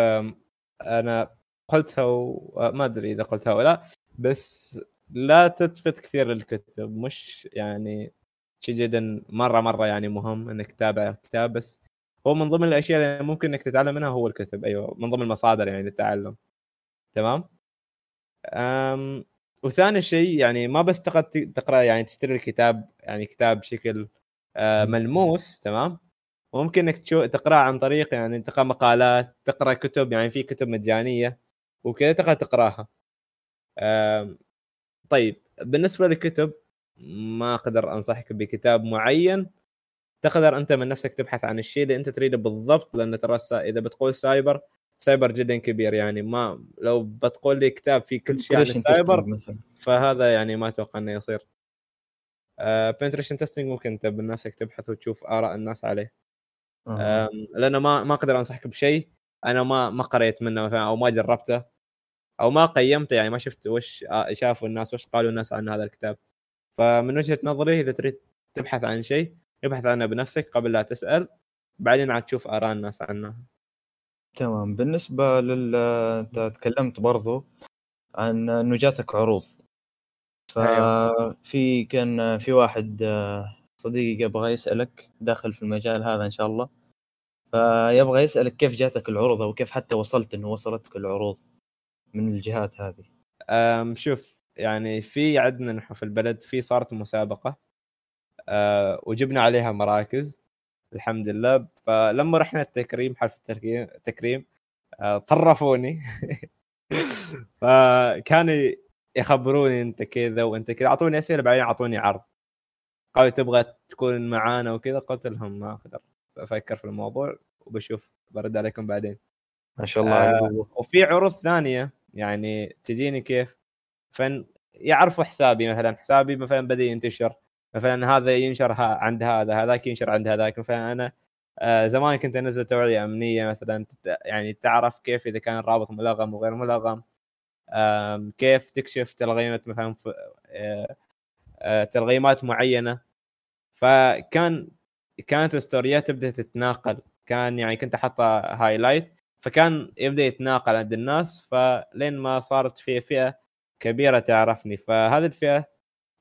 أنا قلتها وما أدري إذا قلتها ولا لأ بس لا تتفت كثير الكتب مش يعني شيء جدا مرة مرة يعني مهم إنك تتابع كتاب بس هو من ضمن الأشياء اللي ممكن إنك تتعلم منها هو الكتب. أيوه من ضمن المصادر يعني للتعلم. تمام؟ أم وثاني شيء يعني ما بس تقرأ يعني تشتري الكتاب يعني كتاب بشكل آه، ملموس تمام؟ ممكن إنك تقرأ عن طريق يعني تقرأ مقالات تقرأ كتب يعني في كتب مجانية وكذا تقدر تقراها. طيب بالنسبة للكتب ما أقدر أنصحك بكتاب معين. تقدر أنت من نفسك تبحث عن الشيء اللي أنت تريده بالضبط لأن ترى إذا بتقول cyber cyber جدا كبير يعني. ما لو بتقول لي كتاب فيه كل شيء عن السايبر فهذا يعني ما أتوقع إنه يصير. penetration testing ممكن أنت بنفسك تبحث وتشوف آراء الناس عليه. آه. لأنه ما ما أقدر أنصحك بشيء أنا ما ما قريت منه مثلا أو ما جربته أو ما قيمته يعني ما شفت وش آه، شافوا الناس وش قالوا الناس عن هذا الكتاب. فمن وجهة نظري إذا تريد تبحث عن شيء ابحث عنه بنفسك قبل لا تسأل بعدين عاد تشوف آراء الناس عنه تمام. بالنسبة لل انت تكلمت برضو عن إنه جاتك عروض. ففي كان في واحد صديقي يبغى يسألك داخل في المجال هذا إن شاء الله. فيبغى يسألك كيف جاتك العروض أو كيف حتى وصلت إنه وصلتك العروض من الجهات هذه؟ أم شوف يعني في عندنا نحن في البلد في صارت مسابقة. وجبنا عليها مراكز الحمد لله. فلما رحنا التكريم حفل التكريم التكريم أه طرفوني. فكانوا يخبروني أنت كذا وأنت كذا. أعطوني أسئلة بعدين أعطوني عرض. قالوا تبغى تكون معانا وكذا؟ قلت لهم ما أقدر. بفكر في الموضوع وبشوف برد عليكم بعدين. ما شاء الله آه، وفي عروض ثانية يعني تجيني كيف؟ فن يعرفوا حسابي مثلا حسابي مثلا بدا ينتشر. مثلا هذا ينشر عند هذا هذاك ينشر عند هذاك. مثلا أنا آه زمان كنت أنزل توعية أمنية مثلا يعني تعرف كيف إذا كان الرابط ملغم وغير ملغم كيف تكشف تلغيمات مثلا آه، آه، تلغيمات معينة. فكان كانت الستوريات تبدأ تتناقل. كان يعني كنت احطها هايلايت فكان يبدأ يتناقل عند الناس فلين ما صارت في فئة كبيرة تعرفني. فهذه الفئة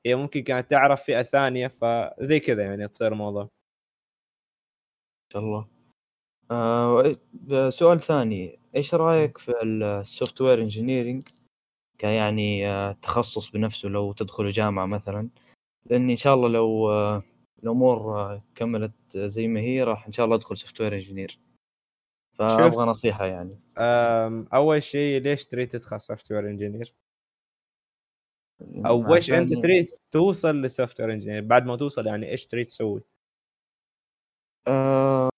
هي ممكن كانت تعرف فئة ثانية فزي كذا يعني تصير الموضوع. ما شاء الله. آه سؤال ثاني. إيش رأيك في ال software engineering كيعني آه تخصص بنفسه لو تدخل جامعة مثلا؟ لاني إن شاء الله لو آه الأمور آه كملت زي ما هي راح إن شاء الله أدخل software engineer فأبغى نصيحة يعني. أول شيء ليش تريد تدخل software engineer أو وش أنت تريد توصل لل software engineer بعد ما توصل يعني إيش تريد تسوي؟ آه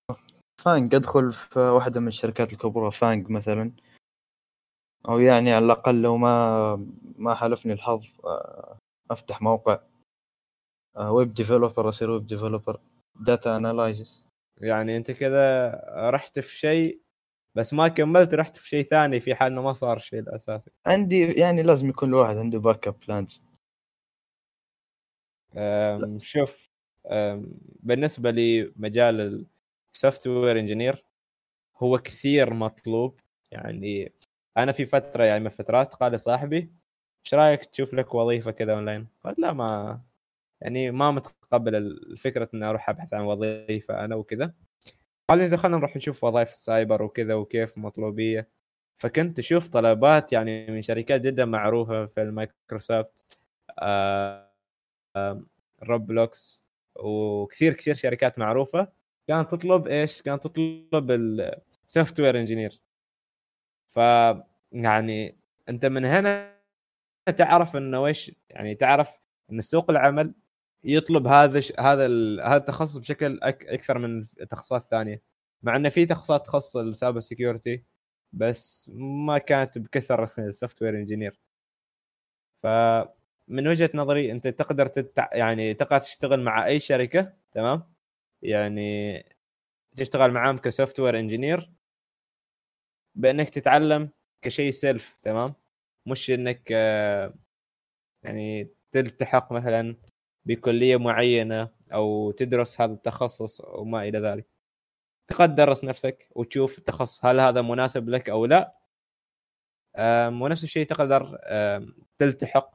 FAANG أدخل في واحدة من الشركات الكبرى FAANG مثلا. أو يعني على الأقل لو ما ما حالفني الحظ آه، أفتح موقع. web developer أصير web developer data analysis يعني أنت كذا رحت في شيء بس ما كملت رحت في شيء ثاني في حال إنه ما صار الشيء الأساسي. عندي يعني لازم يكون الواحد عنده backup plans شوف أم، بالنسبة لمجال ال software engineer هو كثير مطلوب. يعني أنا في فترة يعني من الفترات قال لي صاحبي إيش رأيك تشوف لك وظيفة كذا اونلاين؟ قلت لا ما يعني ما متقبل الفكرة إني أروح أبحث عن وظيفة أنا وكذا. قال لي زين خلينا نروح نشوف وظائف السايبر وكذا وكيف مطلوبية. فكنت أشوف طلبات يعني من شركات جدا معروفة في المايكروسوفت آه آه روبلوكس وكثير كثير شركات معروفة. كانت تطلب إيش؟ كانت تطلب ال software engineer ف يعني أنت من هنا تعرف إنه وش يعني تعرف إن سوق العمل يطلب هذا ش... هذا ال... هذا التخصص بشكل أك... أكثر من التخصصات الثانية مع إنه في تخصصات تخص ال cyber security بس ما كانت بكثر ال software engineer فمن وجهة نظري أنت تقدر تتع... يعني تقدر تشتغل مع أي شركة تمام؟ يعني تشتغل معاهم ك software engineer بأنك تتعلم كشيء self تمام؟ مش إنك آه، يعني تلتحق مثلا بكلية معينة أو تدرس هذا التخصص وما إلى ذلك. تقدر تدرس نفسك وتشوف التخصص هل هذا مناسب لك أو لا. ونفس الشيء تقدر تلتحق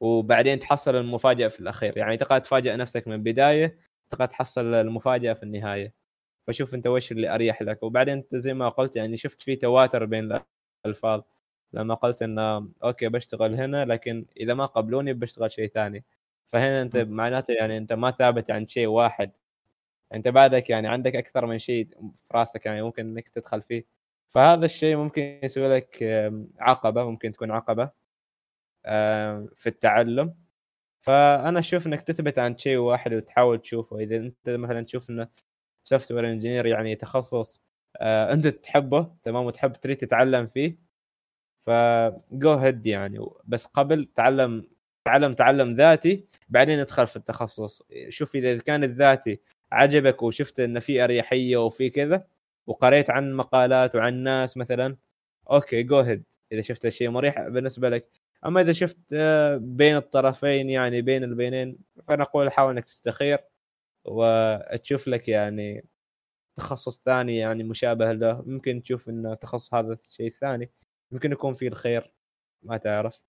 وبعدين تحصل المفاجأة في الأخير. يعني تقدر تفاجئ نفسك من البدايه تقدر تحصل المفاجأة في النهاية. فشوف أنت وش اللي أريح لك. وبعدين أنت زي ما قلت يعني شفت في تواتر بين الألفاظ. لما قلت انه أوكي بشتغل هنا لكن إذا ما قبلوني بشتغل شيء ثاني. فهنا أنت معناته يعني أنت ما ثابت عند شيء واحد. أنت بعدك يعني عندك أكثر من شيء في راسك يعني ممكن إنك تدخل فيه. فهذا الشيء ممكن يسوي لك عقبة ممكن تكون عقبة في التعلم. فأنا أشوف إنك تثبت عن شيء واحد وتحاول تشوفه. إذا أنت مثلا تشوف إنه software engineer يعني تخصص آه، أنت تحبه تمام وتحب تريد تتعلم فيه ف go ahead يعني. بس قبل تعلم تعلم تعلم ذاتي بعدين ادخل في التخصص. شوف إذا كان الذاتي عجبك وشفت إن في أريحية وفي كذا وقريت عن مقالات وعن ناس مثلا okay go ahead إذا شفت الشيء مريح بالنسبة لك. أما إذا شفت آه، بين الطرفين يعني بين البينين فانا أقول حاول إنك تستخير وتشوف لك يعني تخصص ثاني يعني مشابه له. ممكن تشوف انه تخصص هذا الشيء الثاني ممكن يكون فيه الخير ما تعرف.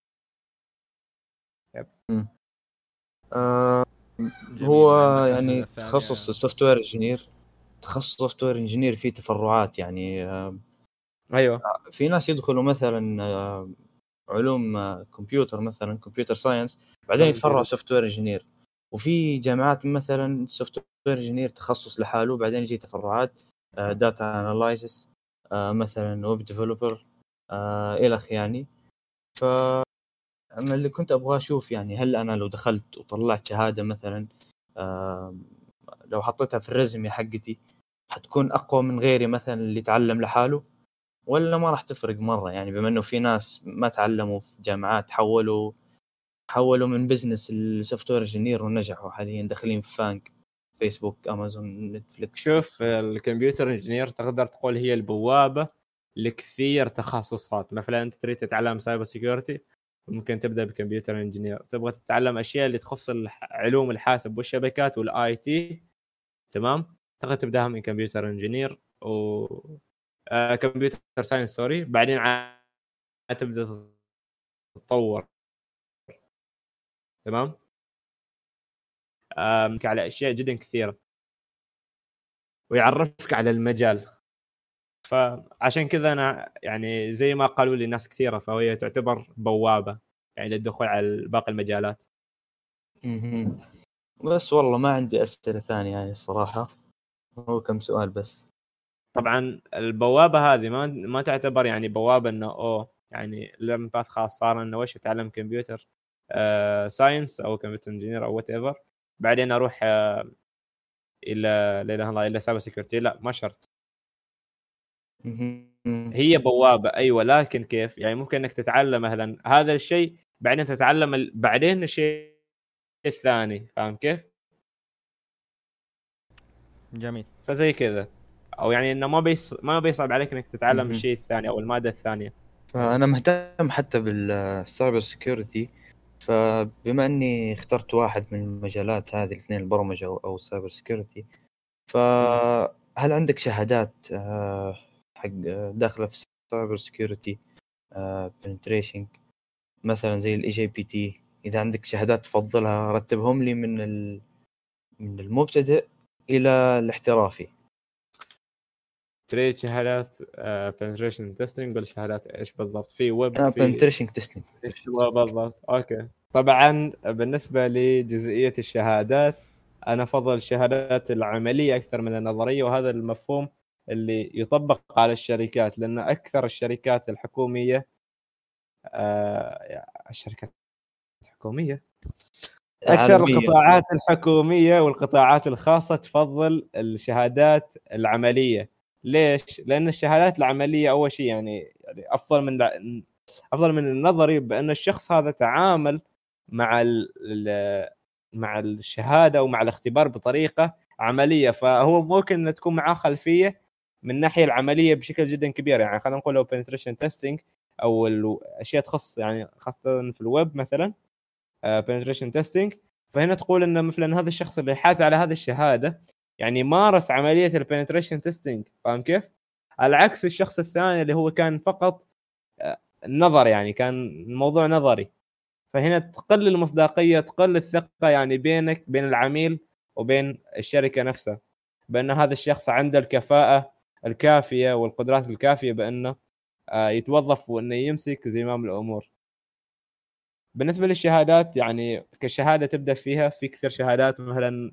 آه. هو يعني؟ تخصص ال software engineer تخصص software engineer فيه تفرعات يعني آه، أيوه في ناس يدخلوا مثلا آه، علوم آه، كمبيوتر مثلا computer science بعدين يتفرعوا software engineer وفي جامعات مثلا software engineer تخصص لحاله بعدين يجي تفرعات data analysis مثلا web developer الخ يعني ف أنا اللي كنت أبغى أشوف يعني هل أنا لو دخلت وطلعت شهادة مثلا لو حطيتها في ال resume حقتي حتكون أقوى من غيري مثلا اللي تعلم لحاله؟ ولا ما راح تفرق مرة؟ يعني بما إنه في ناس ما تعلموا في جامعات حولوا حولوا من business لل software engineer ونجحوا حاليا داخلين في FAANG فيسبوك امازون نتفلكس شوف ال computer engineer تقدر تقول هي البوابة لكثير تخصصات. مثلا أنت تريد تتعلم cyber security ممكن تبدأ ب computer engineer. تبغى تتعلم أشياء اللي تخص علوم الحاسب والشبكات وال IT تمام؟ تقدر تبدأها من computer engineer و آه computer science sorry. بعدين عاد تبدأ تتطور. تمام؟ آه على أشياء جدا كثيرة. ويعرفك على المجال. فعشان كذا أنا يعني زي ما قالوا لي ناس كثيرة فهي تعتبر بوابة يعني للدخول على باقي المجالات. بس والله ما عندي أسئلة ثانية يعني الصراحة. هو كم سؤال بس. طبعا البوابة هذه ما ما تعتبر يعني بوابة إنه اوه يعني لما path خاص صار إنه وش أتعلم كمبيوتر آه science أو computer engineer أو whatever بعدين أروح آه إلى لا إله إلا الله إلى cyber security لا ما شرط. هي بوابة. أيوه لكن كيف؟ يعني ممكن إنك تتعلم مثلا هذا الشيء بعدين تتعلم ال... بعدين الشيء الثاني. فاهم كيف؟ جميل. فزي كذا. أو يعني إنه ما بيص... ما بيصعب عليك إنك تتعلم الشيء الثاني أو المادة الثانية. فأنا مهتم حتى بال cyber security فبما إني اخترت واحد من المجالات هذه الاثنين البرمجة أو ال cyber security فهل عندك شهادات آه، حق داخله في cyber security penetration مثلا زي ال eJPT إذا عندك شهادات تفضلها رتبهم لي من من المبتدئ إلى الاحترافي. تريد شهادات penetration testing ولا شهادات إيش بالضبط؟ في ويب في penetration testing بالضبط؟ أوكي. طبعا بالنسبة لجزئية الشهادات أنا أفضل الشهادات العملية أكثر من النظرية وهذا المفهوم اللي يطبق على الشركات لأن أكثر الشركات الحكومية آه الشركات الحكومية. أكثر القطاعات الحكومية والقطاعات الخاصة تفضل الشهادات العملية. ليش؟ لأن الشهادات العملية أول شيء يعني, يعني أفضل من أفضل من النظري بأن الشخص هذا تعامل مع مع الشهادة ومع الاختبار بطريقة عملية. فهو ممكن ان تكون معاه خلفية من الناحيه العملية بشكل جدا كبير. يعني خلينا نقول لو penetration testing أو الاشياء تخص يعني خاصة في الويب مثلا penetration testing فهنا تقول ان مثلا هذا الشخص اللي حاز على هذه الشهادة يعني مارس عملية ال penetration testing فاهم كيف؟ على عكس الشخص الثاني اللي هو كان فقط آه، نظر يعني كان الموضوع نظري. فهنا تقل المصداقية تقل الثقة يعني بينك بين العميل وبين الشركة نفسها. بأن هذا الشخص عنده الكفاءة الكافية والقدرات الكافية بأنه آه، يتوظف وإنه يمسك زمام الأمور. بالنسبة للشهادات يعني كشهادة تبدأ فيها في كثير شهادات مثلا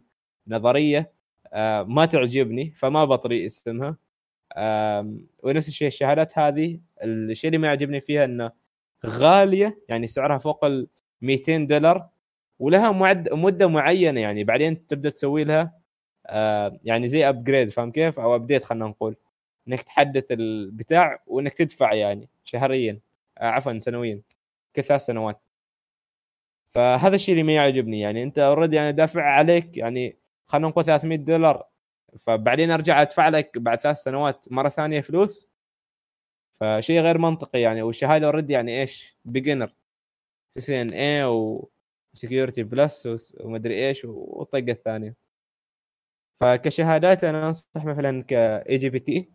نظرية آه، ما تعجبني فما بطري اسمها. ونفس الشيء الشهادات هذه الشيء اللي ما يعجبني فيها إنه غالية يعني سعرها فوق ال 200 دولار ولها معد مدة معينة يعني بعدين تبدأ تسوي لها يعني زي upgrade فاهم كيف؟ أو update خلينا نقول. إنك تحدث البتاع وإنك تدفع يعني شهريا آه، عفوا سنويا كل ثلاث سنوات. فهذا الشيء اللي ما يعجبني. يعني أنت already يعني دافع عليك يعني خلينا نقول 300 دولار. فبعدين أرجع أدفع لك بعد ثلاث سنوات مرة ثانية فلوس. فشيء غير منطقي يعني. والشهادة already يعني إيش؟ beginner CCNA و Security Plus ومدري إيش والطقة الثانية. فكشهادات أنا أنصح مثلا ك eJPT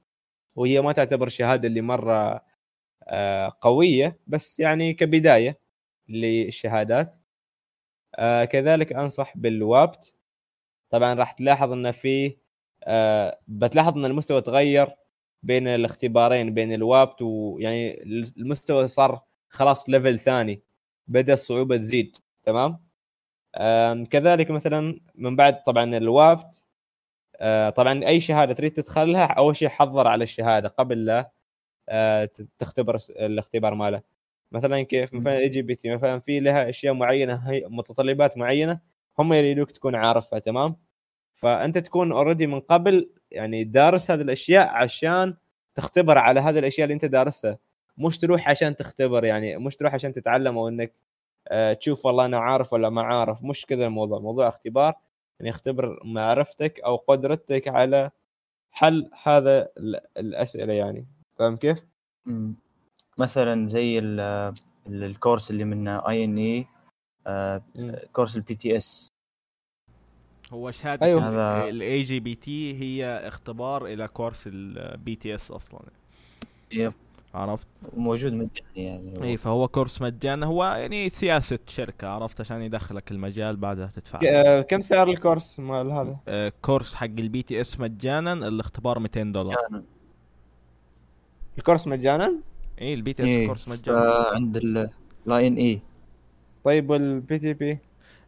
وهي ما تعتبر الشهاده اللي مرة آه، قوية بس يعني كبداية للشهادات. آه، كذلك أنصح بالوابت. طبعا راح تلاحظ إن في آه بتلاحظ إن المستوى تغير بين الاختبارين بين الوابت ويعني المستوى صار خلاص ليفل ثاني بدأ الصعوبة تزيد تمام؟ كذلك مثلا من بعد طبعا الوابت طبعا أي شهادة تريد تدخلها أول شيء حضر على الشهادة قبل لا آه، تختبر الاختبار ماله. مثلا كيف؟ مثلا eJPT مثلا في لها أشياء معينة هي متطلبات معينة هم يريدوك تكون عارفها تمام؟ فأنت تكون already من قبل يعني دارس هذه الأشياء عشان تختبر على هذه الأشياء اللي أنت دارسها. مش تروح عشان تختبر يعني مش تروح عشان تتعلم أو إنك آه، تشوف والله أنا عارف ولا ما عارف مش كذا الموضوع. موضوع اختبار يعني يختبر معرفتك أو قدرتك على حل هذا ال- الأسئلة يعني فاهم كيف؟ مم. مثلا زي ال- ال- الكورس اللي من INE كورس ال PTS هو شهادة أيوه. هذا- ال eJPT هي اختبار إلى كورس ال PTS أصلا yep عرفت موجود مجاني يعني. إي فهو كورس مجانا هو يعني سياسة شركة عرفت عشان يدخلك المجال بعدها تدفع ك- آه، كم سعر الكورس مال هذا؟ آه، كورس حق ال PTS مجانا الاختبار 200 دولار مجانا. الكورس مجانا؟ إي ال PTS إيه. كورس مجانا عند ال INE طيب وال PTP؟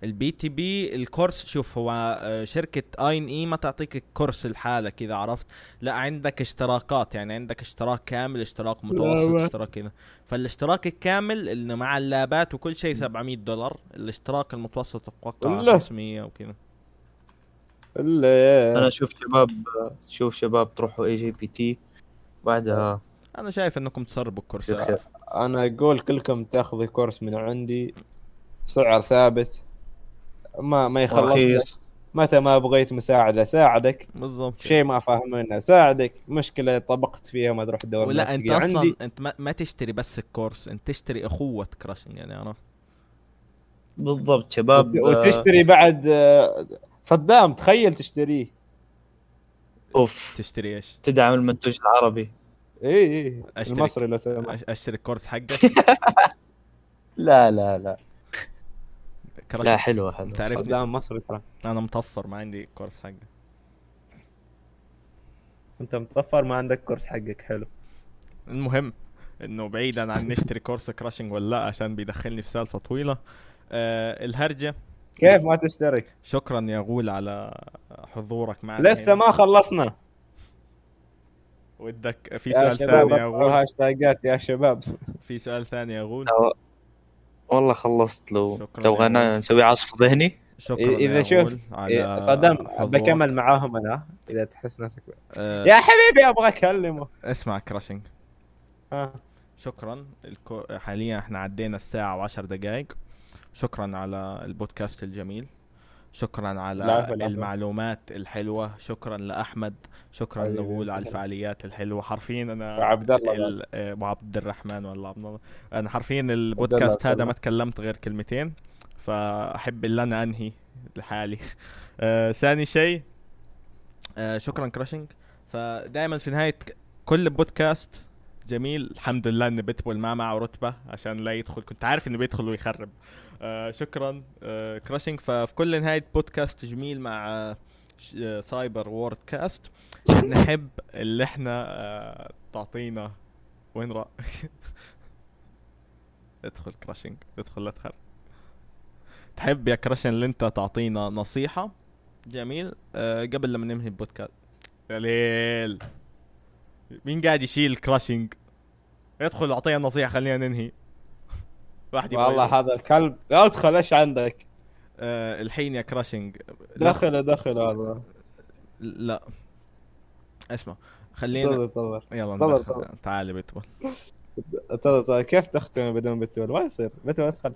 ال PTP الكورس شوف هو آه، شركة INE ما تعطيك الكورس الحالة كذا عرفت. لا عندك اشتراكات يعني عندك اشتراك كامل اشتراك متوسط. اشتراك كذا. فالاشتراك الكامل انه مع اللابات وكل شيء 700 دولار. الاشتراك المتوسط أتوقع الله. 500 وكذا إلا أنا أشوف شباب شوف شباب تروحوا eJPT بعدها أنا شايف إنكم تسربوا خير. أنا أقول كلكم تاخذوا كورس من عندي سعر ثابت. ما ما يخلص. متى ما بغيت مساعدة ساعدك. بالضبط. شيء ما فاهمينه ساعدك. مشكلة طبقت فيها ما تروح تدور ولا أنت أصلا عندي. أنت ما, ما تشتري بس الكورس أنت تشتري أخوة كراشنج يعني عرفت؟ بالضبط شباب. وت- وتشتري بعد آه، صدام تخيل تشتريه. أوف. تشتري إيش؟ تدعم المنتوج العربي. اي اي المصري لو سمحت. أشتري الكورس حقك؟ لا لا لا. كراشنج لا حلوة حلوة. انت عارفني صدام مصري ترى أنا مطفر ما عندي كورس حقي انت متطفر ما عندك كورس حقك. حلو. المهم إنه بعيدا عن نشتري كورس كراشنج ولا لأ عشان بيدخلني في سالفة طويلة. آه الهرجة. كيف ما تشترك؟ شكرا يا غول على حضورك معنا لسه هنا. ما خلصنا. ودك في سؤال ثاني يا غول؟ هاشتاجات يا شباب. في سؤال ثاني يا غول؟ لا، والله خلصت. لو يا أنا. نسوي عصف ذهني. شكرا إذا يا شوف إيه، صدام. بكمل معاهم أنا إذا تحس نفسك. آه يا حبيبي أبغى أكلمه. اسمع كراشنج ها. شكرا. الكو... حاليا إحنا عدينا الساعة وعشر دقائق شكرا على البودكاست الجميل. شكرا على. المعلومات الحلوة. شكرا لأحمد. شكرا لغول على. الفعاليات الحلوة. حرفيا أنا وعبد الله ال... آه، وعبد الرحمن والله. عبد الله. أنا حرفيا البودكاست. هذا ما تكلمت غير كلمتين فأحب إن أنا أنهي لحالي. آه، ثاني شيء آه، شكرا كراشنج فدائما في نهاية ك- كل بودكاست جميل. الحمد لله ان بيتبول ما معه رتبة عشان لا يدخل. كنت عارف إنه بيدخل ويخرب. آه شكرا. آه كراشنج ففي كل نهاية بودكاست جميل مع آه سايبر وورد كاست نحب اللي إحنا آه تعطينا. وين راح ادخل كراشنج ادخل لا تخرب تحب يا كراشنج اللي انت تعطينا نصيحة؟ جميل. آه قبل لما ننهي البودكاست. يا ليل. مين قاعد يشيل كراشنج ادخل اعطينا نصيحة خلينا ننهي. واحد يبغى والله. هذا الكلب. ادخل إيش عندك؟ آه الحين يا كراشنج دخل دخل هذا. لا. اسمع خلينا تفضل تفضل. يلا ندخل. تعال بيتبول تفضل. كيف تختم بدون بتول ما يصير. بتول ادخل.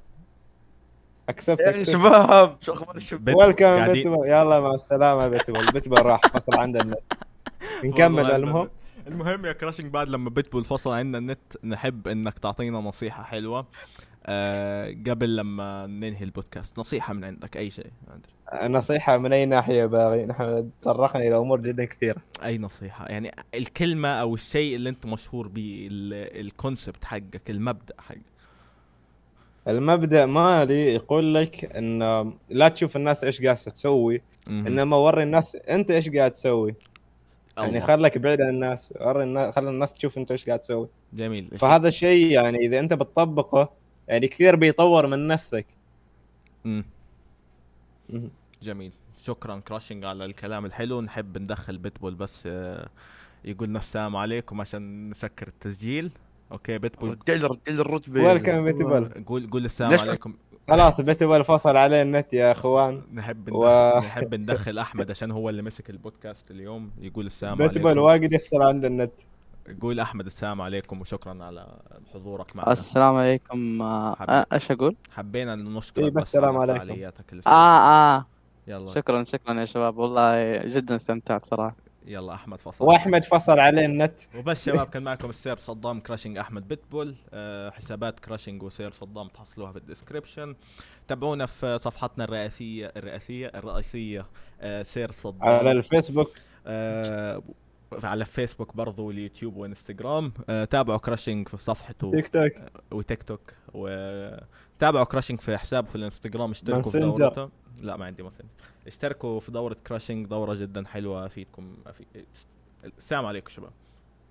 اكسبت يا شباب شو أخبار الشباب؟ ويلكم بتول يلا مع السلامة بتول بتول راح. فصل عندنا نكمل والله المهم. المهم يا كراشنج بعد لما بيتبول فصل عندنا النت نحب إنك تعطينا نصيحة حلوة. آه قبل لما ننهي البودكاست نصيحة من عندك أي شيء؟ ما. نصيحة من أي ناحية باغي؟ نحن تطرقنا إلى أمور جدا كثيرة. أي نصيحة؟ يعني الكلمة أو الشيء اللي أنت مشهور به ال- الكونسبت حقك المبدأ حقك. المبدأ مالي يقول لك إن لا تشوف الناس إيش قاعدة تسوي. إنما وري الناس أنت إيش قاعد تسوي. يعني. خلك بعيد عن الناس وري الناس خلي الناس تشوف أنت إيش قاعد تسوي. جميل. فهذا الشيء يعني إذا أنت بتطبقه يعني كثير بيطور من نفسك. مم. مهم. جميل. شكرا. كراشنج على الكلام الحلو. نحب ندخل بيتبول بس آه، يقول لنا السلام عليكم عشان نسكر التسجيل. أوكي بيتبول رجال رجال الرتبه ويلكم بيتبول قول قول السلام عليكم. خلاص بيتبول فصل عليه النت يا أخوان. نحب ندخل و- نحب ندخل أحمد عشان هو اللي مسك البودكاست اليوم. يقول السلام بيتبول عليكم. واجد يفصل عند النت. قول أحمد السلام عليكم وشكرا على حضورك معنا. السلام عليكم. آه، إيش أقول؟ حبينا نشكرك إيه، بس السلام على عليكم. فعالياتك اللي آه آه. يلا. شكرا شكرا يا شباب. والله جدا استمتعت صراحة. يلا أحمد فصل. وأحمد فصل عليه النت. وبس شباب كان معكم السير صدام كراشنج أحمد بيتبول أه حسابات كراشنج وسير صدام تحصلوها في ال description تابعونا في صفحتنا الرئيسية الرئيسية الرئيسية أه سير صدام. على الفيسبوك. أه على فيسبوك برضو واليوتيوب وانستغرام أه تابعوا كراشنج في صفحته. تيك توك. وتيك توك. وتابعوا كراشنج في حسابه في الإنستغرام. اشتركوا في. دورته لا ما عندي مثلا اشتركوا في دورة كراشنج دورة جدا حلوة أفيدكم. أفيد... السلام عليكم شباب.